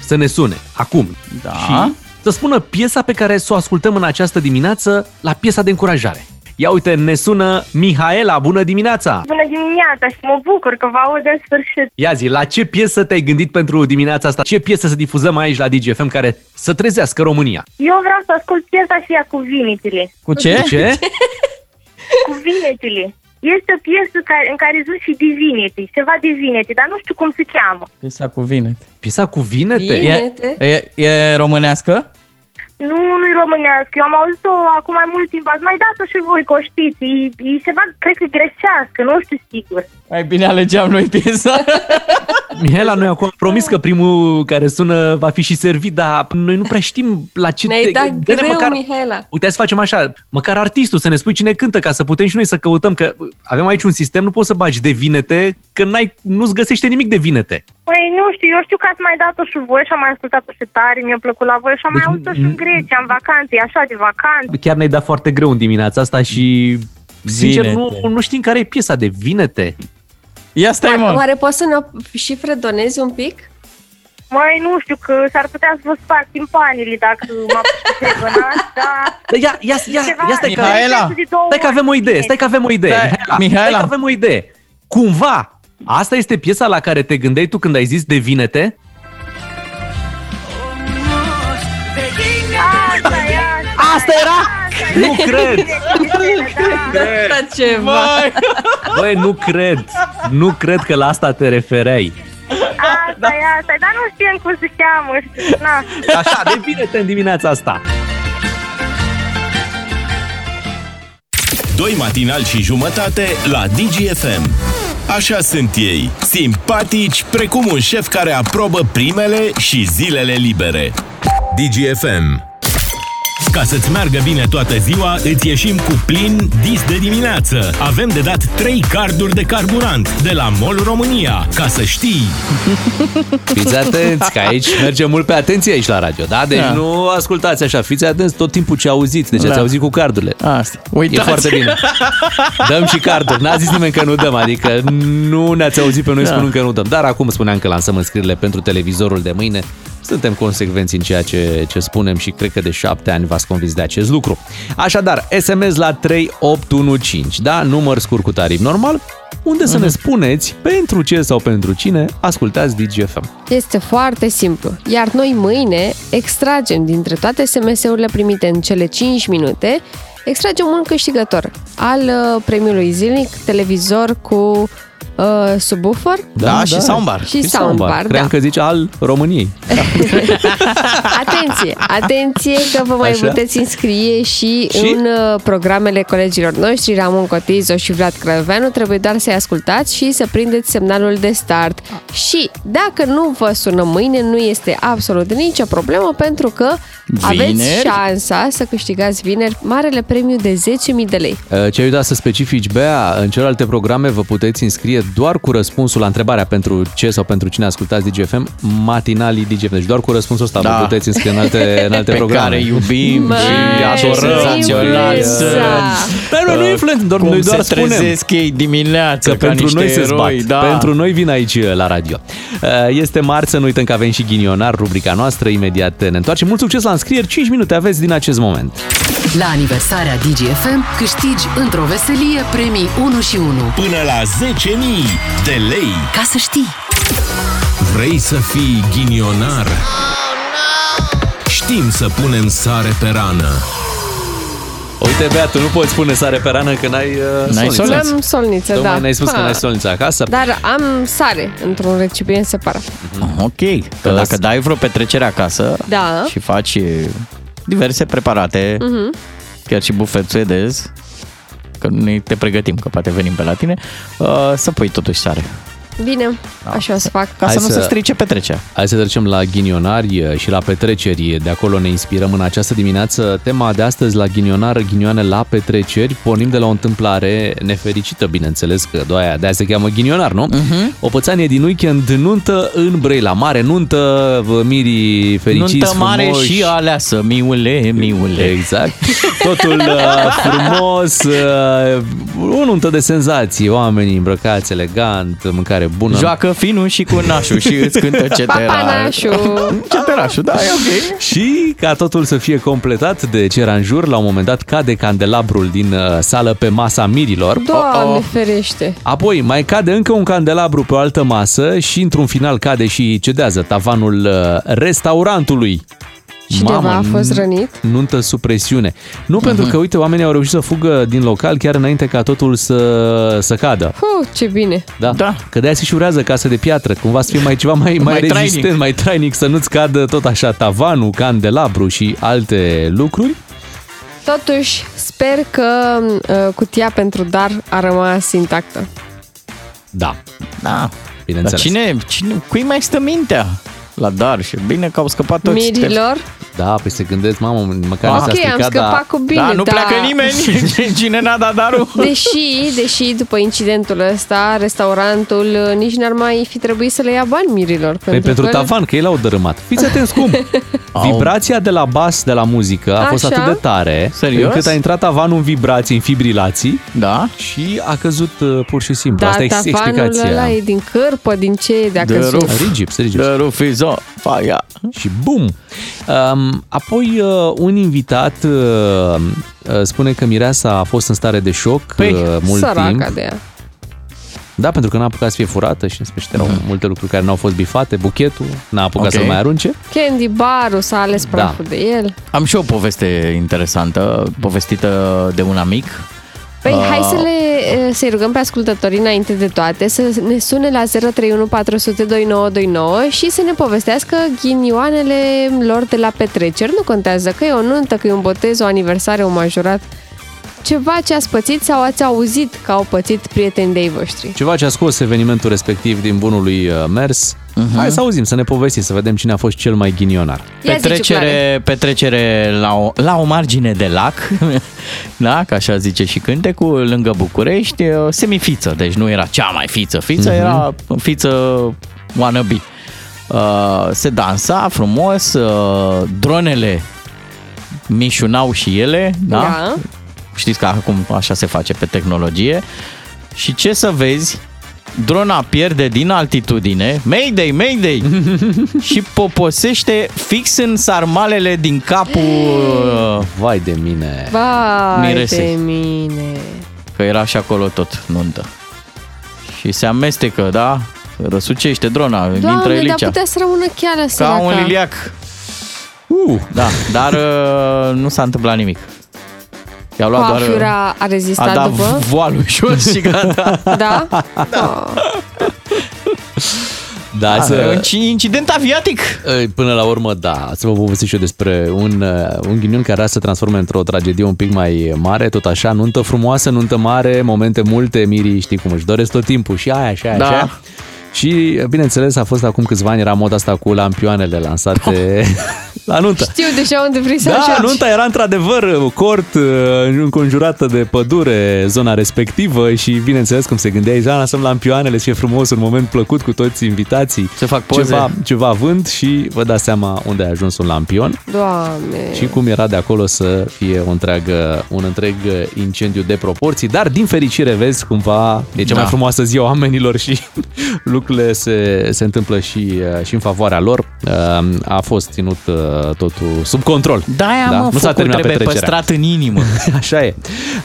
să ne sune acum Da. și să spună piesa pe care să o ascultăm în această dimineață la piesa de încurajare. Ia uite, ne sună Mihaela, bună dimineața! Bună dimineața și mă bucur că vă aud în sfârșit. Ia zi, la ce piesă te-ai gândit pentru dimineața asta? Ce piesă să difuzăm aici la DGFM care să trezească România? Eu vreau să ascult piesa și ea cu vinitile. Cu ce? Ce? Cu vinitile. Este o piesă care, în care sunt și divinity, ceva divinity, dar nu știu cum se cheamă. Piesa cu vinete. Piesa cu vinete? E, e, e românească? Nu, nu-i românească. Eu am auzit-o acum mai mult timp. Ați mai dat-o și voi, că o știți. E, e ceva, cred că greșească, nu știu sigur. Mai bine alegeam noi piesa. Mihaela, noi acum am promis că primul care sună va fi și servit, dar noi nu prea știm la ce... Ne-ai dat Dă-ne greu, Mihaela. Uite, să facem așa, măcar artistul, să ne spui cine cântă, ca să putem și noi să căutăm, că avem aici un sistem, nu poți să bagi de vinete, că n-ai, nu-ți găsește nimic de vinete. Păi nu știu, eu știu că ați mai dat-o și voi și am mai ascultat-o și tare, mi-a plăcut la voi și am mai Deci, auzit-o și în Grecia, în vacanțe, e așa de vacanță. Chiar ne-ai dat foarte greu în dimineața asta și, sincer, nu, Vinete. nu știm care e piesa de vinete. Ia stai, mă. Oare poți să ne și fredonezi un pic? Mai nu știu că s-ar putea să vă sparg timpanii dacă m-a pus fregănați, dar... Da, ia, ia, ia, Ceva- ia stai, că, Mihaela! stai că avem o idee, stai că avem o idee. Stai, Mihaela, Mihaela. Stai că avem o idee. Cumva, asta este piesa la care te gândeai tu când ai zis de vinete? Asta e, asta Asta era? Nu cred! Da, ceva. Vai. Băi, nu cred. Nu cred că la asta te refereai. Asta e, asta e, dar nu știam cum se cheamă, știu, na. Așa, de vinete în dimineața asta. Doi matinali și jumătate la DGFM. Așa sunt ei, simpatici precum un șef care aprobă primele și zilele libere. DGFM. Ca să-ți meargă bine toată ziua, îți ieșim cu plin dis de dimineață. Avem de dat 3 carduri de carburant de la MOL România. Ca să știi, Fiți atenți, că aici merge mult pe atenție aici la radio, da? Deci Da. nu ascultați așa, fiți atenți tot timpul ce auziți, deci ați Da. auzit cu cardurile. Asta. E Uitați. foarte bine. Dăm și carduri. N-a zis nimeni că nu dăm, adică nu ne-ați auzit pe noi Da. spunând că nu dăm. Dar acum spuneam că lansăm înscrierile pentru televizorul de mâine. Suntem consecvenți în ceea ce, ce spunem și cred că de șapte ani v-ați convins de acest lucru. Așadar, SMS la 3815, da? Număr scurt cu tarif normal, unde să ne spuneți pentru ce sau pentru cine ascultați DGFM. Este foarte simplu. Iar noi mâine extragem dintre toate SMS-urile primite în cele 5 minute, extragem un câștigător al uh, premiului zilnic, televizor cu uh, subwoofer Da, și soundbar. și soundbar. Cream Da. că zici al României. Atenție, atenție că vă mai Așa. puteți înscrie și, Și? în uh, programele colegilor noștri, Ramon Cotizo și Vlad Crăveanu. Trebuie doar să-i ascultați și să prindeți semnalul de start. Și dacă nu vă sună mâine, nu este absolut nicio problemă pentru că aveți Vineri? șansa să câștigați vineri marele premiu de 10.000 de lei. Uh, Ce ai uitat să specifici, Bea, în celelalte programe vă puteți înscrie doar cu răspunsul la întrebarea pentru ce sau pentru cine ascultați DGFM, matinalii DGFM. Deci doar cu răspunsul ăsta Da. vă puteți înscrie în alte, în alte Pe programe. care iubim Măi, și adorăm. senzațional Să- sunt. Dar noi nu influențăm, doar, Cum noi doar se spunem. trezesc ei dimineața Că ca pentru niște noi se zbat. eroi, da. Pentru noi vin aici uh, la radio. Uh, Este marți, să nu uităm că avem și ghinionar, rubrica noastră. Imediat ne întoarcem. Mult succes la înscrieri, 5 minute aveți din acest moment. La aniversarea DGFM câștigi într-o veselie premii 1 și 1. până la 10.000 de lei. Ca să știi! Vrei să fii ghinionar? Știm să punem sare pe rană. Uite, Bea, tu nu poți spune sare pe rană că n-ai, uh, N-ai solniță. solniță. Am solniță, Tocmai da. ne-ai spus că Ha. n-ai solniță acasă. Dar am sare într-un recipient separat. Ok. Că dacă dai vreo petrecere acasă Da. și faci e, diverse preparate, Mhm. chiar și bufet suedez, că noi te pregătim, că poate venim pe la tine, uh, să pui totuși sare. Bine, așa o să fac. Ca Hai să nu să- se strice petrecerea. Hai să trecem la ghinionari uh, și la petreceri. De acolo ne inspirăm în această dimineață. Tema de astăzi la ghinionar, ghinioane la petreceri. Pornim de la o întâmplare nefericită, bineînțeles, că de aia, de aia se cheamă ghinionar, nu? Uh-huh. O pățanie din weekend, nuntă în Brăila Mare, nuntă, vă mirii fericiți, Nuntă mare frumoși. și aleasă, miule, miule. Exact. Totul uh, frumos, uh, o nuntă de senzații, oamenii îmbrăcați elegant, mâncare bună. Joacă finul și cu nașul și îți cântă cetera. Papanașu. Ceterașul, da, e ok. Și ca totul să fie completat de ce era în jur, la un moment dat cade candelabrul din uh, sală pe masa mirilor. Doamne ferește. Apoi mai cade încă un candelabru pe o altă masă și într-un final cade și cedează tavanul uh, restaurantului. Cineva a fost rănit? Nuntă sub presiune. Nu pentru că, uite, oamenii au reușit să fugă din local chiar înainte ca totul să, să cadă. Puh, ce bine! Da. da. Că de-aia se și șurează casă de piatră, cumva să fie mai ceva mai, mai, Mai rezistent, trainic. mai trainic, să nu-ți cadă tot așa tavanul, candelabru și alte lucruri. Totuși, sper că uh, cutia pentru dar a rămas intactă. Da. Da. Dar Bineînțeles. cine, cine, cui mai stă mintea la dar? Și bine că au scăpat toți. Mirilor? Da, păi se gândesc, mamă, măcar Ok, s-a am stricat, scăpat dar... cu bine, da, nu da. pleacă nimeni. Cine n-a dat darul? Deși, deși după incidentul ăsta, restaurantul uh, nici n-ar mai fi trebuit să le ia bani mirilor. Păi pentru că- tavan, că ei l-au dărâmat. Fiți atenți cum! Vibrația de la bas, de la muzică, a fost Așa? atât de tare, Serios? încât a intrat tavanul în vibrații, în fibrilații Da? și a căzut uh, pur și simplu. Da, Asta e ex- tavanul ăla explicația. e din cârpă, din ce e de a The căzut. roof. Rigips, rigips. The roof is on fire. Și bum! Um, apoi uh, un invitat uh, uh, spune că mireasa a fost în stare de șoc Păi, uh, mult Săraca timp. de ea. Da, pentru că n-a apucat să fie furată și în sfârșit erau multe lucruri care n-au fost bifate, buchetul, n-a apucat Ok. să-l mai arunce. Candy barul s-a ales Da. praful de el. Am și o poveste interesantă, povestită de un amic. Păi Ah. hai să le să rugăm pe ascultătorii înainte de toate să ne sune la 031 400 2929 și să ne povestească ghinioanele lor de la petreceri. Nu contează că e o nuntă, că e un botez, o aniversare, un majorat. Ceva ce ați pățit sau ați auzit că au pățit prieteni de-ai voștri. Ceva ce a scos evenimentul respectiv din bunul lui uh, mers. Uh-huh. Hai să auzim, să ne povestiți, să vedem cine a fost cel mai ghinionar. Ia zi, Petrecere, petrecere la o, la o margine de lac, da, ca așa zice și cântecul, lângă București, o semifiță, deci nu era cea mai fiță fiță, Mhm. era fiță wannabe. Uh, se dansa frumos, uh, dronele mișunau și ele, da? Da. Știți că acum așa se face pe tehnologie. Și ce să vezi, drona pierde din altitudine, Mayday, Mayday, și poposește fix în sarmalele din capul, uh, Vai de mine! Vai Miresei. de mine. că era și acolo tot nuntă. Și se amestecă, da? Răsucește drona, intră Doamne, dar Elicea. putea să rămână chiar Ca săraca. un liliac. Uh. Da, dar uh, nu s-a întâmplat nimic. I-au luat doar... uh, Coafura a rezistat a dat după? voalul jos și gata. Da? Oh. Da, Ah, să... un incident aviatic. Până la urmă, da, să vă povestesc și eu despre un, uh, un ghinion care a să transforme într-o tragedie un pic mai mare, tot așa, nuntă frumoasă, nuntă mare, momente multe, mirii, știi cum își doresc tot timpul și aia, și aia, Da. și aia. Și, bineînțeles, a fost acum câțiva ani, era moda asta cu lampioanele lansate la nuntă. Știu deja unde vrei să Da, ajungi. nunta era într-adevăr cort uh, înconjurată de pădure, zona respectivă și bineînțeles cum se gândea, zona lăsăm lampioanele, să fie frumos, un moment plăcut cu toți invitații. Se fac poze. Ceva, ceva vânt și vă dați seama unde a ajuns un lampion Doamne. și cum era de acolo să fie o întreagă, un întreg incendiu de proporții, dar din fericire vezi cumva e cea Da. mai frumoasă zi a oamenilor și lucrurile se, se întâmplă și, uh, și în favoarea lor. Uh, A fost ținut uh, totul sub control. Da, mă, nu s-a focul terminat trebuie petrecerea. păstrat în inimă. Așa e.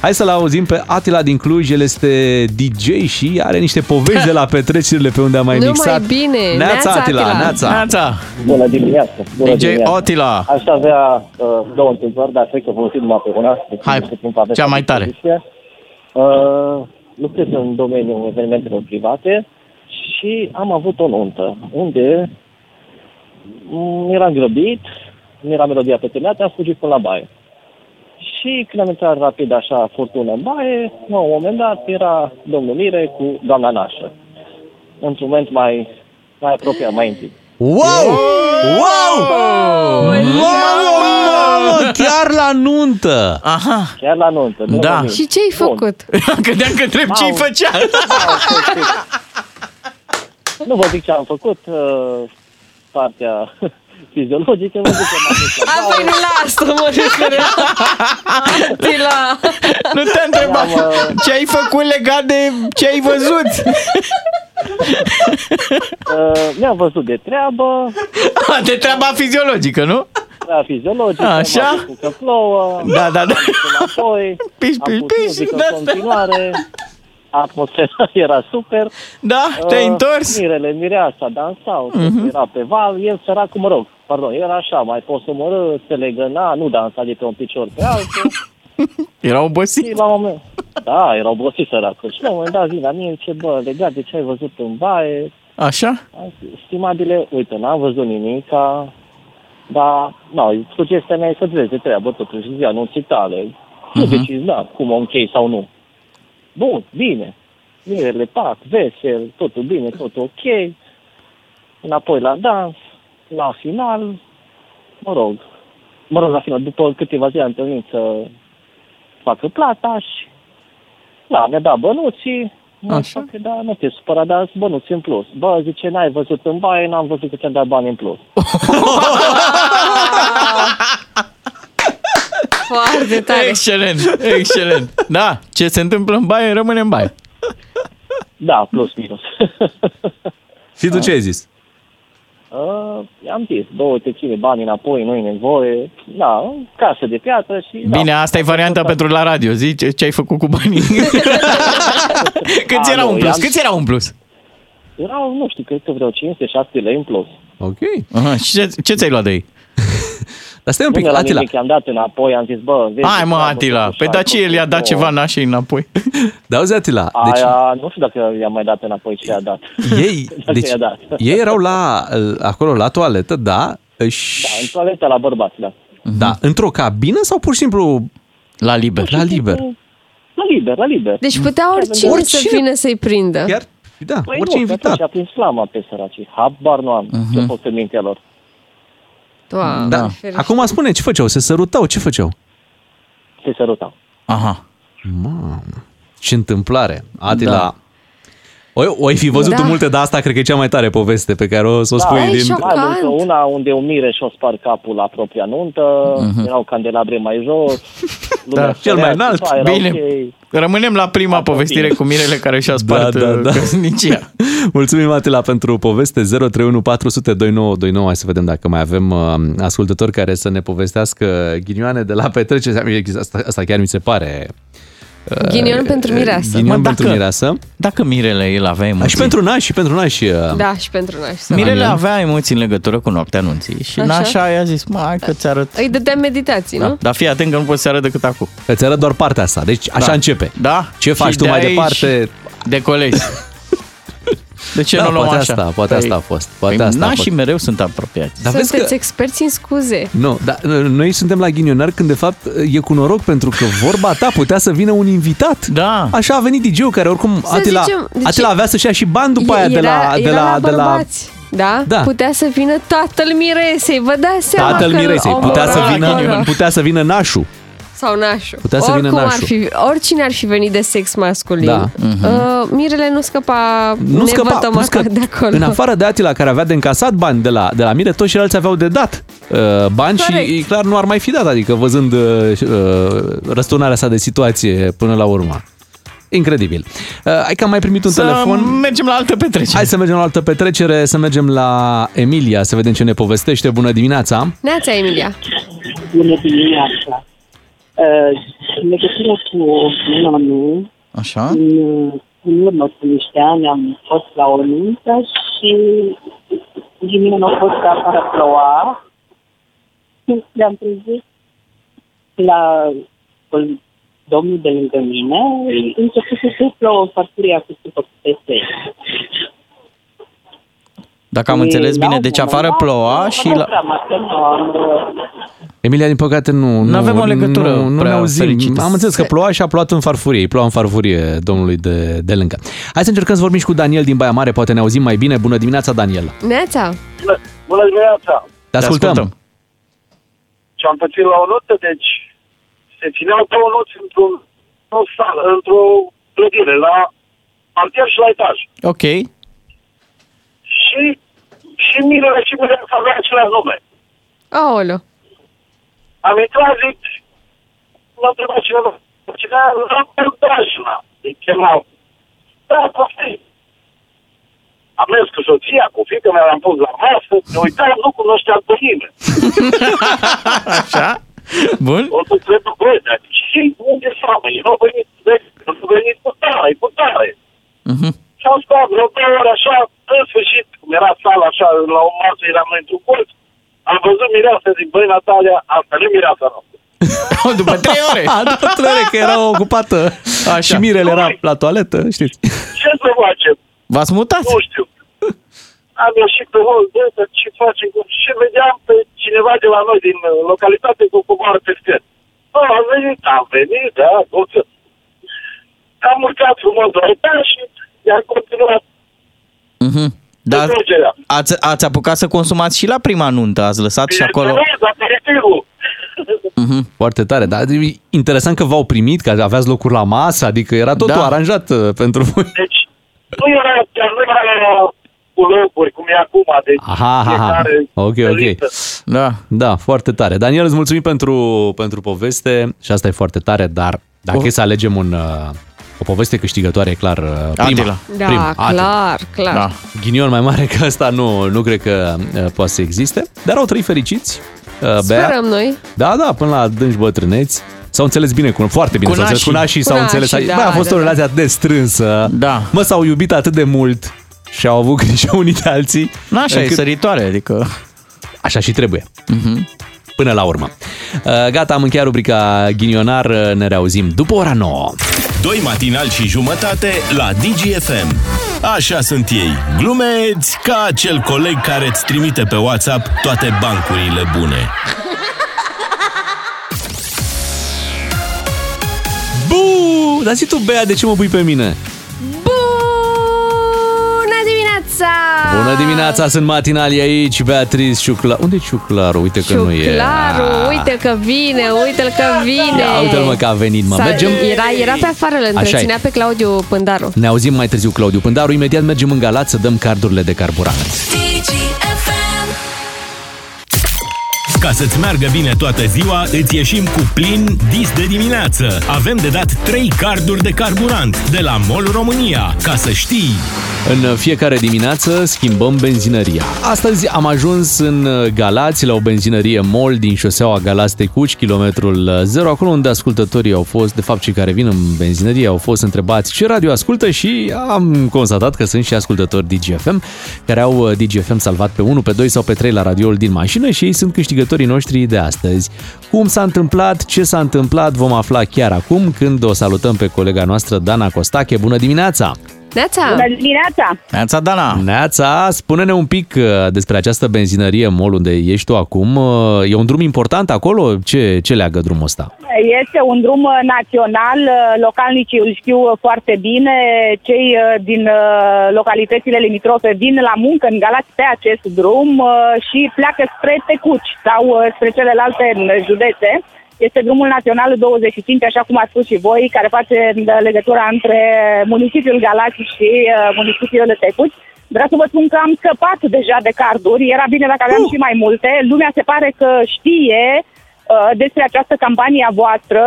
Hai să-l auzim pe Atila din Cluj, el este DJ și are niște povești de la petrecerile pe unde a mai Numai mixat. bine. Neața, Neața, Atila, Atila. Neața. Neața. Bună dimineața! Bună DJ dimineața. Otila. Aș avea uh, două întâmplări, dar cred că vă folosim numai pe una. Deci Hai, nu știu cum aveți cea la mai tare. dispoziție. Uh, lucrez în domeniul evenimentelor private și am avut o nuntă unde mm, eram grăbit, nu era melodia pe terminat, am fugit până la baie. Și când am intrat rapid așa, furtună în baie, la un moment dat era domnul Mire cu doamna Nașă. Într-un moment mai, mai apropiat, mai intim. Wow! Wow! Mamă, mamă, chiar la nuntă! Aha. Chiar la nuntă. nu Da. la nuntă. Și ce ai făcut? Credeam că întreb ce-i făcea. Nu vă zic ce am făcut, uh, partea fiziologică, vă zic că m-am dus la A, păi nu la asta mă refeream. Atila. Nu te întrebam Am, uh, ce ai făcut legat de ce ai văzut. Uh, mi-am văzut de treabă, De treaba fiziologică, nu? treaba fiziologică, Așa? m-am văzut că plouă, Da, da, da. am dus înapoi, Piș, am piș, pus piș, muzică de în continuare atmosfera era super. Da, te-ai Uh, întors? Mirele, mireasa, dansau, Mhm. era pe val, el săracul, mă rog, pardon, era așa, mai posomorâ, se legăna, nu dansa de pe un picior pe altul. Era obosit. Și la un moment, da, era obosit săracul. Și la un moment dat vine la mine, ce bă, legat de ce ai văzut în baie, Așa? Am zis, Stimabile, uite, n-am văzut nimica, dar, nu, sugestia mea e să vezi de treabă totuși zi anunții tale. Nu Mhm. decizi, da, cum o închei sau nu. Bun, bine. Mirele, pac, vesel, totul bine, totul ok. Înapoi la dans, la final, mă rog, mă rog, la final, după câteva zile am întâlnit să facă plata și, da, mi-a dat bănuții, Așa. Că, da, nu te supăra, dar bănuți în plus. Bă, zice, n-ai văzut în baie, n-am văzut că ți-am dat bani în plus. Foarte tare. Excelent, excelent. Da, ce se întâmplă în baie, rămâne în baie. Da, plus minus. Și tu ce ai zis? Uh, i-am zis, două te ține bani înapoi, nu-i nevoie. Da, casă de piatră și... Bine, da, asta e varianta pentru la radio. Zi ce, ce ai făcut cu banii. Câți A, erau nu, în plus? i-am- Câți erau în plus? Erau, nu știu, cred că vreo 500-600 lei în plus. Ok. Aha, și ce, ce ți-ai luat de ei? Dar stai un Nu pic, mi-a luat Atila. nimic, i-am dat înapoi, am zis, bă, vezi... Hai mă, treabă, Atila, totuși, pe ai da ce el i-a dat făcut, ceva nu. nașei înapoi? Da, auzi, Atila, deci Aia, nu știu dacă i-am mai dat înapoi ce i-a dat. ei, Dacă deci, i-a dat. ei erau la, acolo la toaletă, da, și... Da, în toaleta la bărbați, da. Da, într-o cabină sau pur și simplu La liber. la liber? La liber, la liber. Deci putea oricine, Oricine. să vină să-i prindă. Chiar, da, Păi orice nu, că atunci invitat. a prins flama pe săracii. Habar nu am Mhm. ce a fost în mintea lor. Doamne, Da. ferește. Acum spune, ce făceau? Se sărutau? Ce făceau? Se sărutau. Aha. Mamă, ce întâmplare. Atila, Da. o, o ai fi văzut Da. tu multe, dar asta cred că e cea mai tare poveste pe care o să o Da, spui Ai, din... șoc. Mai mult că Șocant. una unde o mire și o spar capul la propria nuntă, erau candelabre mai jos, lumea Da, cel mai sărea, înalt. țipa, era Bine. ok. Rămânem la prima Asta povestire bine. cu Mirele care și-a spart Da, da, da. căsnicia. Mulțumim, Atila, pentru poveste 031 400 2929. Hai să vedem dacă mai avem uh, ascultători care să ne povestească ghinioane de la petrecere. Asta, asta chiar mi se pare... uh, Ghinion pentru mireasă. Ghinion Mă, pentru dacă- mireasă. Dacă Mirele el avea emoții. A, și pentru nași, și pentru nași. uh, Da, și pentru noi. să- Mirele avea emoții în legătură cu noaptea anunții și Așa. Nașa i-a zis, mă, hai că ți arăt. Îi dădea meditații, Da. nu? Dar fii atent că nu poți să arăt decât acum. Îți arăt doar partea asta. Deci așa Da. începe. Da? Ce faci Și tu de mai aici departe? De colegi. De ce Da, nu luăm poate așa? asta, poate asta a fost, poate păi asta a nașii fost. mereu sunt apropiați. Dar vezi Sunteți că... experți în scuze. Nu, dar noi suntem la ghinionari când de fapt e cu noroc pentru că vorba ta putea să vină un invitat. Da. Așa a venit DJ-ul care oricum Să Atila, zicem, deci- Atila avea să-și ia și bani după aia de la, de era la, la de la bărbați. Da? Da. Putea să vină tatăl Miresei, vă dați seama tatăl că Miresei. omul Putea să, ăla vină, acolo- putea să vină nașul. Sau nașul. Putea să vină Oricum nașul. Ar fi, oricine ar fi venit de sex masculin. Da. Uh, Mirele nu scăpa Nu scăpa, nevătămata plus că de acolo. în afară de Atila care avea de încasat bani de la, de la mine, toți ceilalți aveau de dat uh, bani Corect. și e clar nu ar mai fi dat, adică văzând uh, uh, răsturnarea sa de situație până la urmă. Incredibil. Uh, hai că am mai primit un Să telefon. mergem la altă petrecere. Hai să mergem la o altă petrecere, să mergem la Emilia, să vedem ce ne povestește. Bună dimineața! Neața, Emilia. Bună dimineața! Uh, În legătură cu anul, Așa? în, în urmă cu niște ani am fost la o nuntă și ghinion a fost că afară ploua. Le-am trezit la domnul de lângă mine, început să se plouă farfuria cu supă cu peste. Dacă am Și înțeles la bine, un deci moment afară dat, ploua am și dat la... seama că nu am, Emilia, din păcate, nu... Nu avem o legătură Nu, nu ne prea auzim. fericită. Am înțeles că ploua și a plouat în farfurie. Îi ploua în farfurie domnului de, de lângă. Hai să încercăm să vorbim și cu Daniel din Baia Mare. Poate ne auzim mai bine. Bună dimineața, Daniel. Neața. Bună dimineața! Te ascultăm. ascultăm. Ce am pățit la o notă, deci se țineau două noți într-un, într-o sală, într-o clădire, la parter și la etaj. Ok. Și, și Mirele și Mirele avea același nume. Aoleu. Am intrat, zic, m-a întrebat cineva, cineva, la Dajna, îi chemau. Da, poftim. Am mers cu soția, cu fiica mea, l-am pus la masă, ne uitam, nu cunoșteam pe nimeni. Așa? Bun? O să trebuie băi, dar ce și unde s-a venit? Nu a venit, nu a venit cu tare, cu tare. Mhm. Și am stat vreo două ore așa, în sfârșit, cum era sala așa, la o masă eram noi într-un colț, am văzut mireasa, zic, băi, Natalia, asta nu e mireasa noastră. După trei ore. După trei ore, că era ocupată. Așa. Și Mirel era la toaletă, știți. Ce să facem? V-ați mutat? Nu știu. Am ieșit pe hol, bă, dar ce facem? Cum- Și vedeam pe cineva de la noi din uh, localitate cu coboară pe stet. Bă, am venit, am venit, da, tot să... Am urcat frumos la etaj și i-am continuat Mhm. Dar Înțelegerea. ați, ați apucat să consumați și la prima nuntă, ați lăsat și acolo... Bineînțeles, aperitivul. Mhm. Foarte tare, dar e interesant că v-au primit, că aveați locuri la masă, adică era totul Da. aranjat uh, pentru voi. Deci, nu era, chiar nu era cu locuri, cum e acum, deci Aha, aha, aha. fiecare Ok, pe ok. listă. Da. Da, foarte tare. Daniel, îți mulțumim pentru, pentru poveste și asta e foarte tare, dar dacă O- e să alegem un, uh, o poveste câștigătoare, e clar uh, prima. Atila. Da, prima, Atila. clar, clar. Da. Ghinion mai mare că asta nu, nu cred că uh, poate să existe, dar au trăit fericiți. Uh, Bea. Sperăm noi. Da, da, până la adânci bătrâneți. S-au înțeles bine, cu, foarte bine, Cu s-au înțeles cu nașii. nașii, Cu s-au nașii, înțeles. da, Bă, a fost da, o da. relație atât de strânsă. Da. Mă, s-au iubit atât de mult și au avut grijă unii de alții. Nu așa e încât- săritoare, adică... Așa și trebuie. Mhm. Până la urmă. Uh, Gata, am încheiat rubrica ghinionar, uh, ne reauzim după ora 9. Doi matinali și jumătate la DGFM. Așa sunt ei, glumeți ca acel coleg care îți trimite pe WhatsApp toate bancurile bune. Bu! Dar zi tu, Bea, de ce mă pui pe mine? Dimineața! Bună dimineața, sunt matinali aici, Beatriz Ciucla. unde e Ciuclaru? Uite că nu e. Ciuclaru, uite că vine, uite-l că vine. Ia uite-l mă că a venit, mă. S-a- Mergem... Era, era pe afară, îl Așa e. întreținea pe Claudiu Pândaru. Ne auzim mai târziu, Claudiu Pândaru. Imediat mergem în Galați să dăm cardurile de carburant. Ca să-ți meargă bine toată ziua, îți ieșim cu plin dis de dimineață. Avem de dat 3 carduri de carburant de la MOL România. Ca să știi... În fiecare dimineață schimbăm benzinăria. Astăzi am ajuns în Galați, la o benzinărie MOL din șoseaua Galați-Tecuci, kilometrul 0, acolo unde ascultătorii au fost, de fapt cei care vin în benzinărie au fost întrebați ce radio ascultă și am constatat că sunt și ascultători DGFM, care au uh, DGFM salvat pe 1, pe 2 sau pe 3 la radioul din mașină și ei sunt câștigătorii noștri de astăzi. Cum s-a întâmplat, ce s-a întâmplat, vom afla chiar acum când o salutăm pe colega noastră Dana Costache. Bună dimineața! Neața! Bună dimineața! Neața Dana! Neața, spune-ne un pic uh, despre această benzinărie MOL unde ești tu acum. Uh, E un drum important acolo? Ce, ce leagă drumul ăsta? Este un drum uh, național, uh, localnicii îl știu uh, foarte bine, cei uh, din uh, localitățile limitrofe vin la muncă în Galați pe acest drum uh, și pleacă spre Tecuci sau uh, spre celelalte uh, județe. Este drumul național 25, așa cum ați spus și voi, care face uh, legătura între municipiul Galați și uh, municipiul Tecuci. Vreau să vă spun că am scăpat deja de carduri, era bine dacă aveam Uh! și mai multe. Lumea se pare că știe uh, despre această campanie a voastră.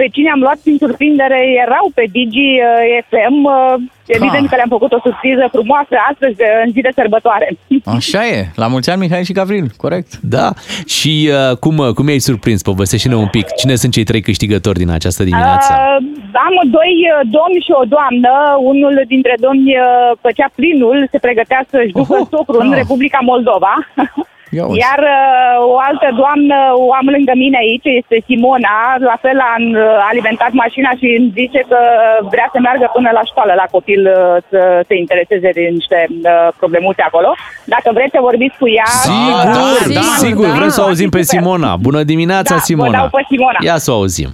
Pe cine am luat prin surprindere erau pe Digi uh, FM. Uh, evident Ha. că le-am făcut o surpriză frumoasă astăzi, de, în zi de sărbătoare. Așa e. La mulți ani, Mihai și Gavril, corect. Da. Și uh, cum, uh, cum i-ai surprins? Povestește-ne un pic. Cine sunt cei trei câștigători din această dimineață? Uh, am doi uh, domni și o doamnă. Unul dintre domni uh, făcea plinul, se pregătea să-și ducă Oho, socrul în ah. Republica Moldova. Ia uzi. Iar uh, o altă doamnă o am lângă mine aici, este Simona. La fel am uh, alimentat mașina și îmi zice că vrea să meargă până la școală la copil uh, să se intereseze de niște uh, problemuțe acolo. Dacă vreți să vorbiți cu ea... Sigur, da, da, da, sigur, da, vrem să o auzim pe super. Simona. Bună dimineața, Da, vă Simona. dau pe Simona. Ia să o auzim.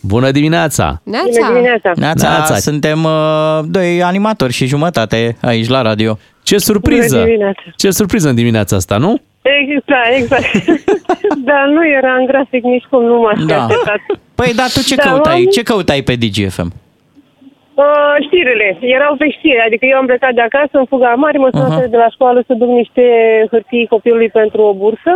Bună dimineața! Neața! dimineața! Neața, Neața. suntem uh, doi animatori și jumătate aici la radio. Ce surpriză! Bună dimineața. Ce surpriză în dimineața asta, nu? Exact, exact. Dar nu era în grafic nici cum nu m-aș fi Da. așteptat. Păi, dar tu ce Da, căutai? am- Ce căutai pe DGFM? Uh, știrile. Erau pe știri. Adică eu am plecat de acasă în fuga mare, mă sună Aha. de la școală să duc niște hârtii copilului pentru o bursă.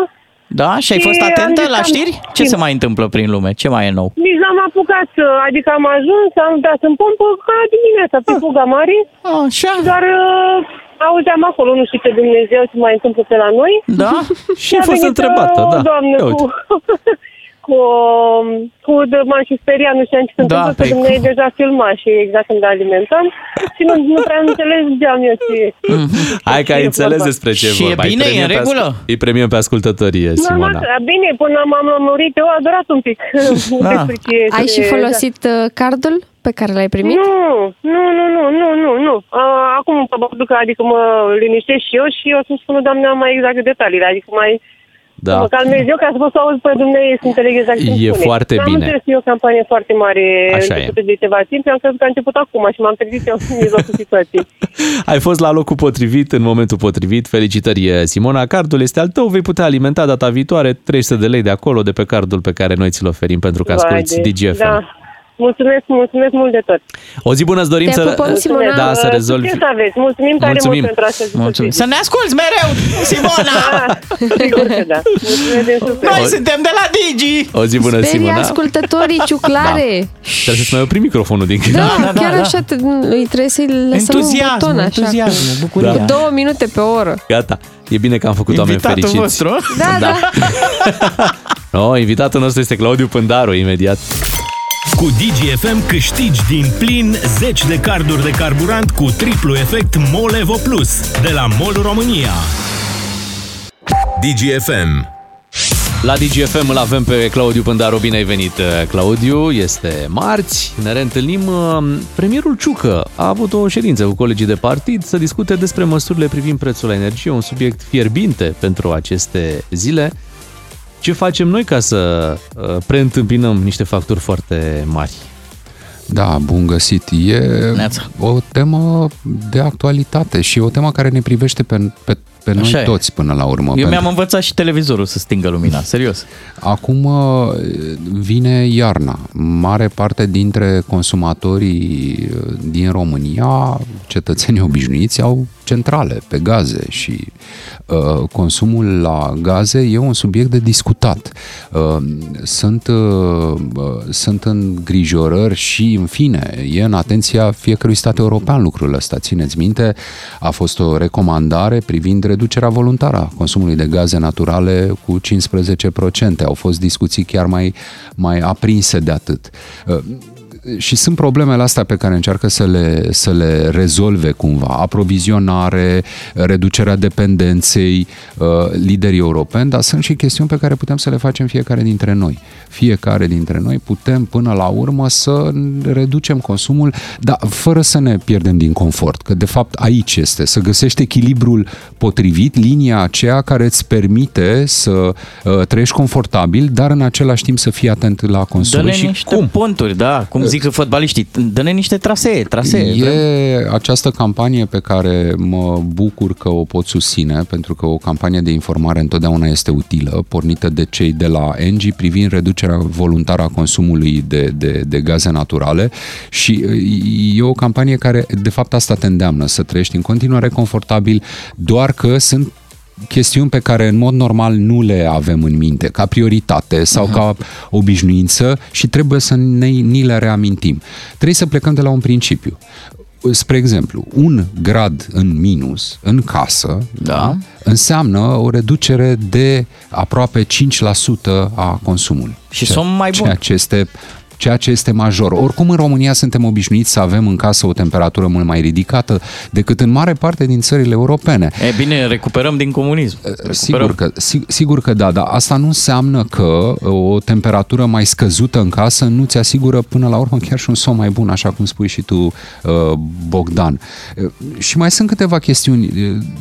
Da? Și ai Și fost am atentă zis la am- știri? Ce se mai întâmplă prin lume? Ce mai e nou? Nici n-am apucat, să- adică am ajuns, am dat în pompă ca dimineața pe fuga mare, Așa? doar uh, auzeam acolo, nu știu ce Dumnezeu ce mai întâmplă pe la noi. Da? Și a fost venit, întrebată, uh, da. O doamnă Ia cu, uite. cu, cu de m-am și speriat, nu știam ce se Da, întâmplă, păi că dumneavoastră deja filma și exact când alimentăm și nu, nu prea înțelegeam eu ce Hai că ai e înțeles vorba. despre ce Și e vorba. Îi bine, e în premiem pe regulă? ascult- Îi premiem pe ascultătorie, Normal, Simona. că- bine, până m-am lămurit, eu a durat un pic. Da. despre ce Ai este- și folosit uh, cardul pe care l-ai primit? Nu, nu, nu, nu, nu, nu, nu. A, acum probabil că adică mă liniștesc și eu și eu să-mi spună doamna mai exact detaliile, adică mai Da. mă calmez eu ca să pot să aud pe dumneavoastră să înțeleg exact ce E foarte Am bine. înțeles eu o campanie foarte mare Așa e. începută de ceva timp, am crezut că a început acum și m-am trezit eu în mijlocul situației. Ai fost la locul potrivit, în momentul potrivit. Felicitări, Simona. Cardul este al tău, vei putea alimenta data viitoare 300 de lei de acolo, de pe cardul pe care noi ți-l oferim pentru că asculti Vai de- DGFM. Da. Mulțumesc, mulțumesc mult de tot. O zi bună îți dorim Te să, pupăm, Simona. da, să Uh, rezolvi. Ce să aveți? Mulțumim tare Mulțumim. mult pentru astăzi. Mulțumim. Să ne asculți mereu, Simona! Ah, sigur că da. Mulțumesc din suflet. Noi suntem de la Digi! O zi bună, Sperii Simona. ascultătorii ciuclare. Trebuie să-ți mai opri microfonul din când. Da, Da, da, da, chiar da. așa te, îi trebuie să-i lăsăm un Entuziasm, buton așa. entuziasm, bucuria. Cu două minute pe oră. Gata. E bine că am făcut oameni Invitatul fericiți. vostru. Da, da. No, invitatul nostru este Claudiu Pândaru, imediat. Cu DGFM câștigi din plin 10 de carduri de carburant cu triplu efect MOL Evo Plus de la MOL România. DGFM. La DGFM îl avem pe Claudiu Pândaru. Bine ai venit, Claudiu. Este marți. Ne reîntâlnim. Premierul Ciucă a avut o ședință cu colegii de partid să discute despre măsurile privind prețul la energie, un subiect fierbinte pentru aceste zile. Ce facem noi ca să uh, preîntâmpinăm niște facturi foarte mari? Da, bun găsit. E Neața. o temă de actualitate și o temă care ne privește pe, pe, pe noi Așa e. toți până la urmă. Eu Pentru- mi-am învățat și televizorul să stingă lumina, serios. Acum uh, vine iarna. Mare parte dintre consumatorii uh, din România, cetățenii obișnuiți, au centrale pe gaze și uh, consumul la gaze e un subiect de discutat. Uh, sunt, uh, uh, sunt îngrijorări și, în fine, e în atenția fiecărui stat european lucrul ăsta. Țineți minte, a fost o recomandare privind reducerea voluntară a consumului de gaze naturale cu 15%. Au fost discuții chiar mai, mai aprinse de atât. Uh, și sunt problemele astea pe care încearcă să le, să le rezolve cumva. Aprovizionare, reducerea dependenței, uh, liderii europeni, dar sunt și chestiuni pe care putem să le facem fiecare dintre noi. Fiecare dintre noi putem până la urmă să reducem consumul, dar fără să ne pierdem din confort, că de fapt aici este, să găsești echilibrul potrivit, linia aceea care îți permite să uh, trăiești confortabil, dar în același timp să fii atent la consum. Dă-ne Și niște cum? ponturi, da, cum zic fotbaliștii, dă-ne niște trasee, trasee. E această campanie pe care mă bucur că o pot susține, pentru că o campanie de informare întotdeauna este utilă, pornită de cei de la Engie privind reducerea voluntară a consumului de, de, de gaze naturale și e o campanie care de fapt asta te îndeamnă, să trăiești în continuare confortabil, doar că sunt chestiuni pe care în mod normal nu le avem în minte ca prioritate sau uh-huh. ca obișnuință și trebuie să ne, ni le reamintim. Trebuie să plecăm de la un principiu. Spre exemplu, un grad în minus în casă da. înseamnă o reducere de aproape 5% a consumului. Și sunt mai buni. Ceea ce este ceea ce este major. Oricum în România suntem obișnuiți să avem în casă o temperatură mult mai ridicată decât în mare parte din țările europene. E bine, recuperăm din comunism. Recuperăm. Sigur că, sigur că da, dar asta nu înseamnă că o temperatură mai scăzută în casă nu ți asigură până la urmă chiar și un somn mai bun, așa cum spui și tu, uh, Bogdan. Și mai sunt câteva chestiuni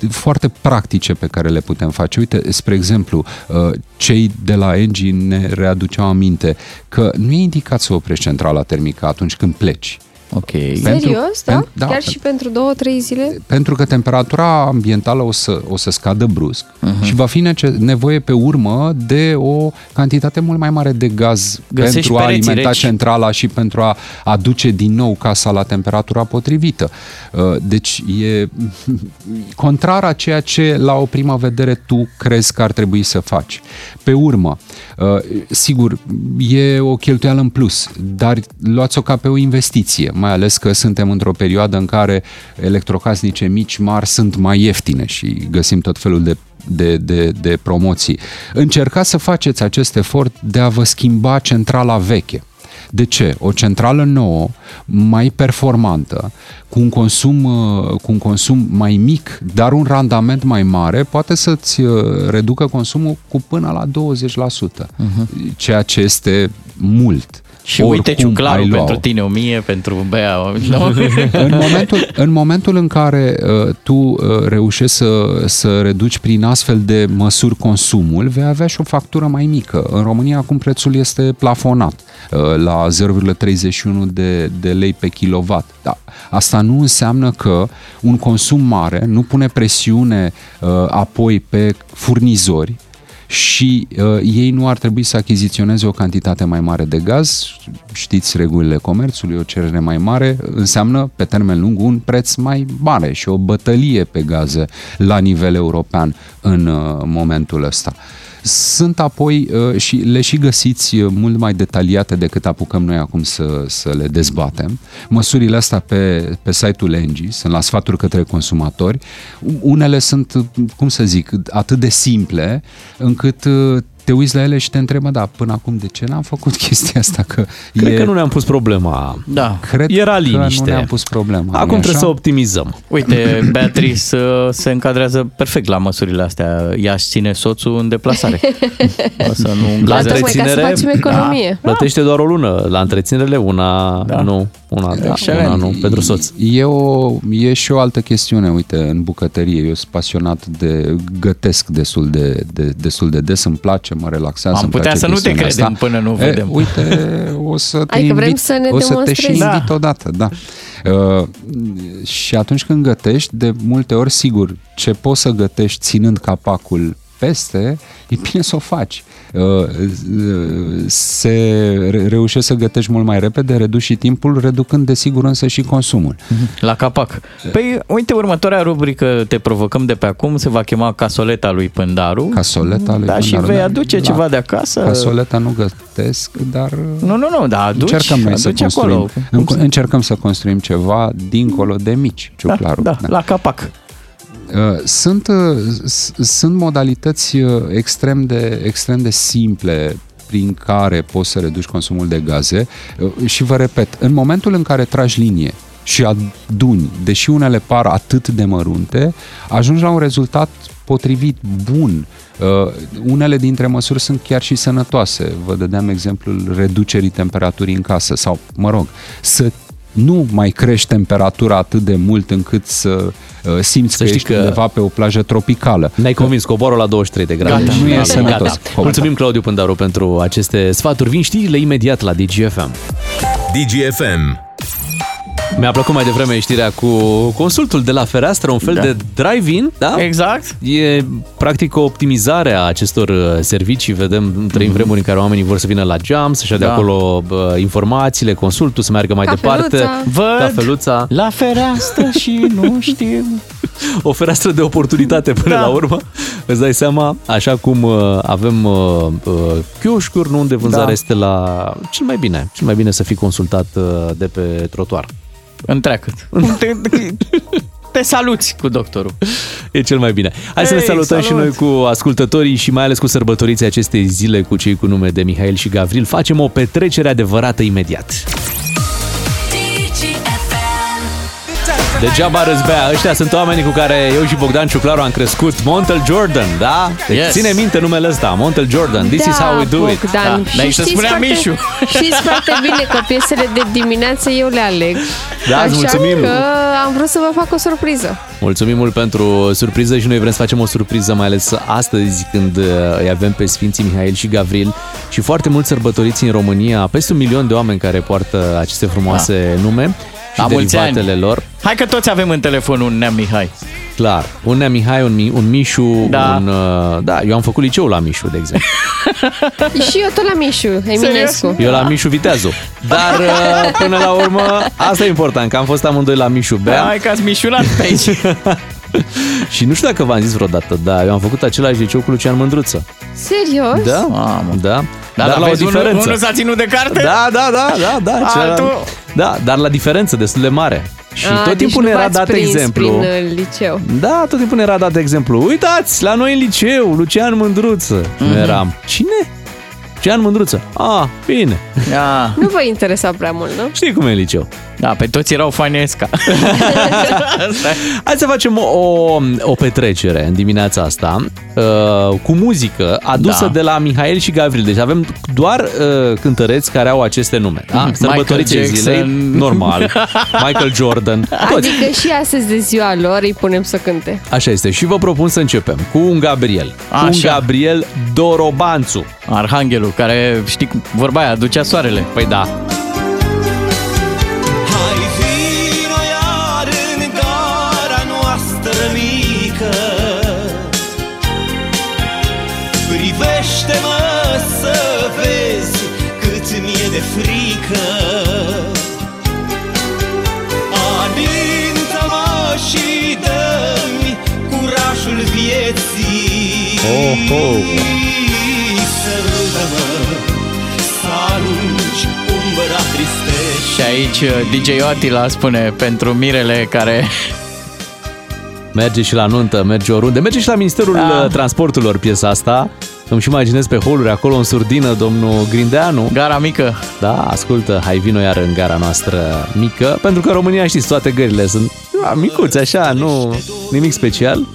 foarte practice pe care le putem face. Uite, spre exemplu, uh, cei de la Engie ne readuceau aminte că nu e indicat să oprești centrala termică atunci când pleci. Ok. Pentru, Serios, da? Pen, da Chiar și pentru două, trei zile? Pentru că temperatura ambientală o să, o să scadă brusc uh-huh. și va fi nece- nevoie pe urmă de o cantitate mult mai mare de gaz Găsești pentru a pereții alimenta reci. centrala și pentru a aduce din nou casa la temperatura potrivită. Deci e contrar a ceea ce la o primă vedere tu crezi că ar trebui să faci. Pe urmă, sigur, e o cheltuială în plus, dar luați-o ca pe o investiție. Mai ales că suntem într-o perioadă în care electrocasnice mici, mari sunt mai ieftine și găsim tot felul de de, de, de promoții. Încercați să faceți acest efort de a vă schimba centrala veche. De ce? O centrală nouă, mai performantă, cu un consum, uh, cu un consum mai mic, dar un randament mai mare, poate să-ți uh, reducă consumul cu până la 20%, uh-huh. ceea ce este mult. Și Oricum uite ciuclarul ai lua-o. pentru tine, 1000 pentru Bea. Nu? în, momentul, în momentul în care uh, tu uh, reușești să, să reduci prin astfel de măsuri consumul, vei avea și o factură mai mică. În România acum prețul este plafonat uh, la 0,31 de, de lei pe kilowatt. Da. Asta nu înseamnă că un consum mare nu pune presiune uh, apoi pe furnizori și uh, ei nu ar trebui să achiziționeze o cantitate mai mare de gaz. Știți regulile comerțului, o cerere mai mare înseamnă pe termen lung un preț mai mare și o bătălie pe gaze la nivel european în uh, momentul ăsta. Sunt apoi uh, și le și găsiți uh, mult mai detaliate decât apucăm noi acum să, să le dezbatem. Măsurile astea pe, pe site-ul Engie sunt la sfaturi către consumatori. Unele sunt, uh, cum să zic, atât de simple încât uh, te uiți la ele și te întrebă, da, până acum de ce n-am făcut chestia asta? Că Cred e... că nu ne-am pus problema. Da. Cred Era că liniște. nu ne-am pus problema. Acum nu-i trebuie așa? să optimizăm. Uite, Beatrice uh, se încadrează perfect la măsurile astea. Ea își ține soțul în deplasare. O să nu La tocmai ca să întreținere, facem economie. Da, plătește doar o lună. La întreținere una, Da. nu, una, da, Excelent. una nu, pentru soț. E, o, e și o altă chestiune, uite, în bucătărie. Eu sunt pasionat de gătesc destul de, de, destul de des, îmi place, mă relaxează. Am îmi putea place să nu te chestiunea credem asta. până nu e, vedem. Uite, o să te Adică vrem invit, să ne o să te și demonstrezi. invit Da. odată, da. Uh, și atunci când gătești, de multe ori, sigur, ce poți să gătești ținând capacul peste, e bine să o faci. Uh, uh, Se re- reușește să gătești mult mai repede, reduci și timpul, reducând desigur însă și consumul. La capac. Păi, uite, următoarea rubrică Te provocăm de pe acum se va chema Casoleta lui Pândaru. Casoleta lui Da, și Pândaru, vei da. aduce Da. ceva de acasă. Casoleta nu gătesc, dar Nu, nu, nu, da, aduci, încercăm noi să aduci construim. acolo. Cum încercăm să construim ceva dincolo de mici, ciuclarul. Da, da, la capac. Uh, Sunt, uh, s- sunt modalități uh, extrem de, extrem de simple prin care poți să reduci consumul de gaze uh, și vă repet, în momentul în care tragi linie și aduni, deși unele par atât de mărunte, ajungi la un rezultat potrivit, bun. Uh, unele dintre măsuri sunt chiar și sănătoase. Vă dădeam exemplul reducerii temperaturii în casă sau, mă rog, să nu mai crești temperatura atât de mult încât să uh, simți Să că știi ești că- undeva pe o plajă tropicală. Ne-ai convins coborul la 23 de grade. Gata, Și nu e gata. sănătos. Gata. Mulțumim, Claudiu Pândaru, pentru aceste sfaturi. Vin știrile imediat la DGFM. DGFM. Mi-a plăcut mai devreme știrea cu consultul de la fereastră, un fel Da. de drive-in, da? Exact. E practic o optimizare a acestor uh, servicii. Vedem, trăim vremuri în care oamenii vor să vină la geam, să-și ia de Da. acolo bă, informațiile, consultul, să meargă mai Cafeluța. departe. Văd Cafeluța. la fereastră și nu știu. o fereastră de oportunitate până Da. la urmă. Îți dai seama, așa cum uh, avem uh, uh, chioșcuri, nu unde vânzarea Da. este la cel mai bine. Cel mai bine să fii consultat uh, de pe trotuar. Întreagăt. Te, te saluți cu doctorul. E cel mai bine. Hai să ne Ei, salutăm salut! și noi cu ascultătorii și mai ales cu sărbătoriții acestei zile cu cei cu nume de Mihail și Gavril. Facem o petrecere adevărată imediat. Degeaba răzbea, ăștia sunt oamenii cu care eu și Bogdan Ciuclaru am crescut. Montel Jordan, da? Deci Yes. ține minte numele ăsta, Montel Jordan. This da, is how we do it. Bogdan. Da, dar aici se știți spunea foarte, Mișu. Știți foarte bine că piesele de dimineață eu le aleg. Da, îți Așa mulțumim. că am vrut să vă fac o surpriză. Mulțumim mult pentru surpriză și noi vrem să facem o surpriză, mai ales astăzi când uh, îi avem pe Sfinții Mihail și Gavril și foarte mulți sărbătoriți în România, peste un milion de oameni care poartă aceste frumoase nume și La mulți derivatele ani. lor. Hai că toți avem în telefon un Nea Mihai. Clar, un Nea Mihai, un, Mi- un Mișu, Da. un... uh, Da, eu am făcut liceu la Mișu, de exemplu. Și eu tot la Mișu, Eminescu. Eu la Mișu Viteazu. Dar uh, până la urmă, asta e important, că am fost amândoi la Mișu Bea. Hai că ați mișunat pe aici. Și nu știu dacă v-am zis vreodată, dar eu am făcut același liceu cu Lucian Mândruță. Serios? Da, Mamă. da. Da, dar la o vezi, unul- diferență. Unul s-a ținut de carte? Da, da, da, da, da. Altul- Celălalt, Da, dar la diferență destul de mare. Și A, tot deci timpul nu ne era v-ați dat prins exemplu. prin uh, liceu. Da, tot timpul ne era dat exemplu. Uitați, la noi în liceu, Lucian Mândruță. Mm-hmm. Mhm. Noi eram, cine? Lucian Mândruță. Ah, bine. Da. Nu vă interesa prea mult, nu? Știi cum e în liceu. Da, pe toți erau Fanesca. Hai să facem o, o petrecere în dimineața asta uh, cu muzică adusă Da. de la Mihail și Gavril. Deci avem doar uh, cântăreți care au aceste nume. Da? Michael Sărbătoriții Jackson. zilei, normal. Michael Jordan. Toți. Adică și astăzi de ziua lor îi punem să cânte. Așa este. Și vă propun să începem cu un Gabriel. Cu un Așa. Gabriel Dorobanțu. Arhanghelul, care, știi, vorba aia, ducea soarele. Păi da. Vieții Oh, oh. Sărută-mă să arunci umbra tristeții Și aici uh, DJ Attila spune pentru mirele care... Merge și la nuntă, merge oriunde. Merge și la Ministerul Da. da. Transporturilor piesa asta. Îmi și imaginez pe holuri acolo în surdină domnul Grindeanu. Gara mică. Da, ascultă, hai vino iar în gara noastră mică, pentru că în România știți, toate gările sunt a, micuțe așa, nu nimic special.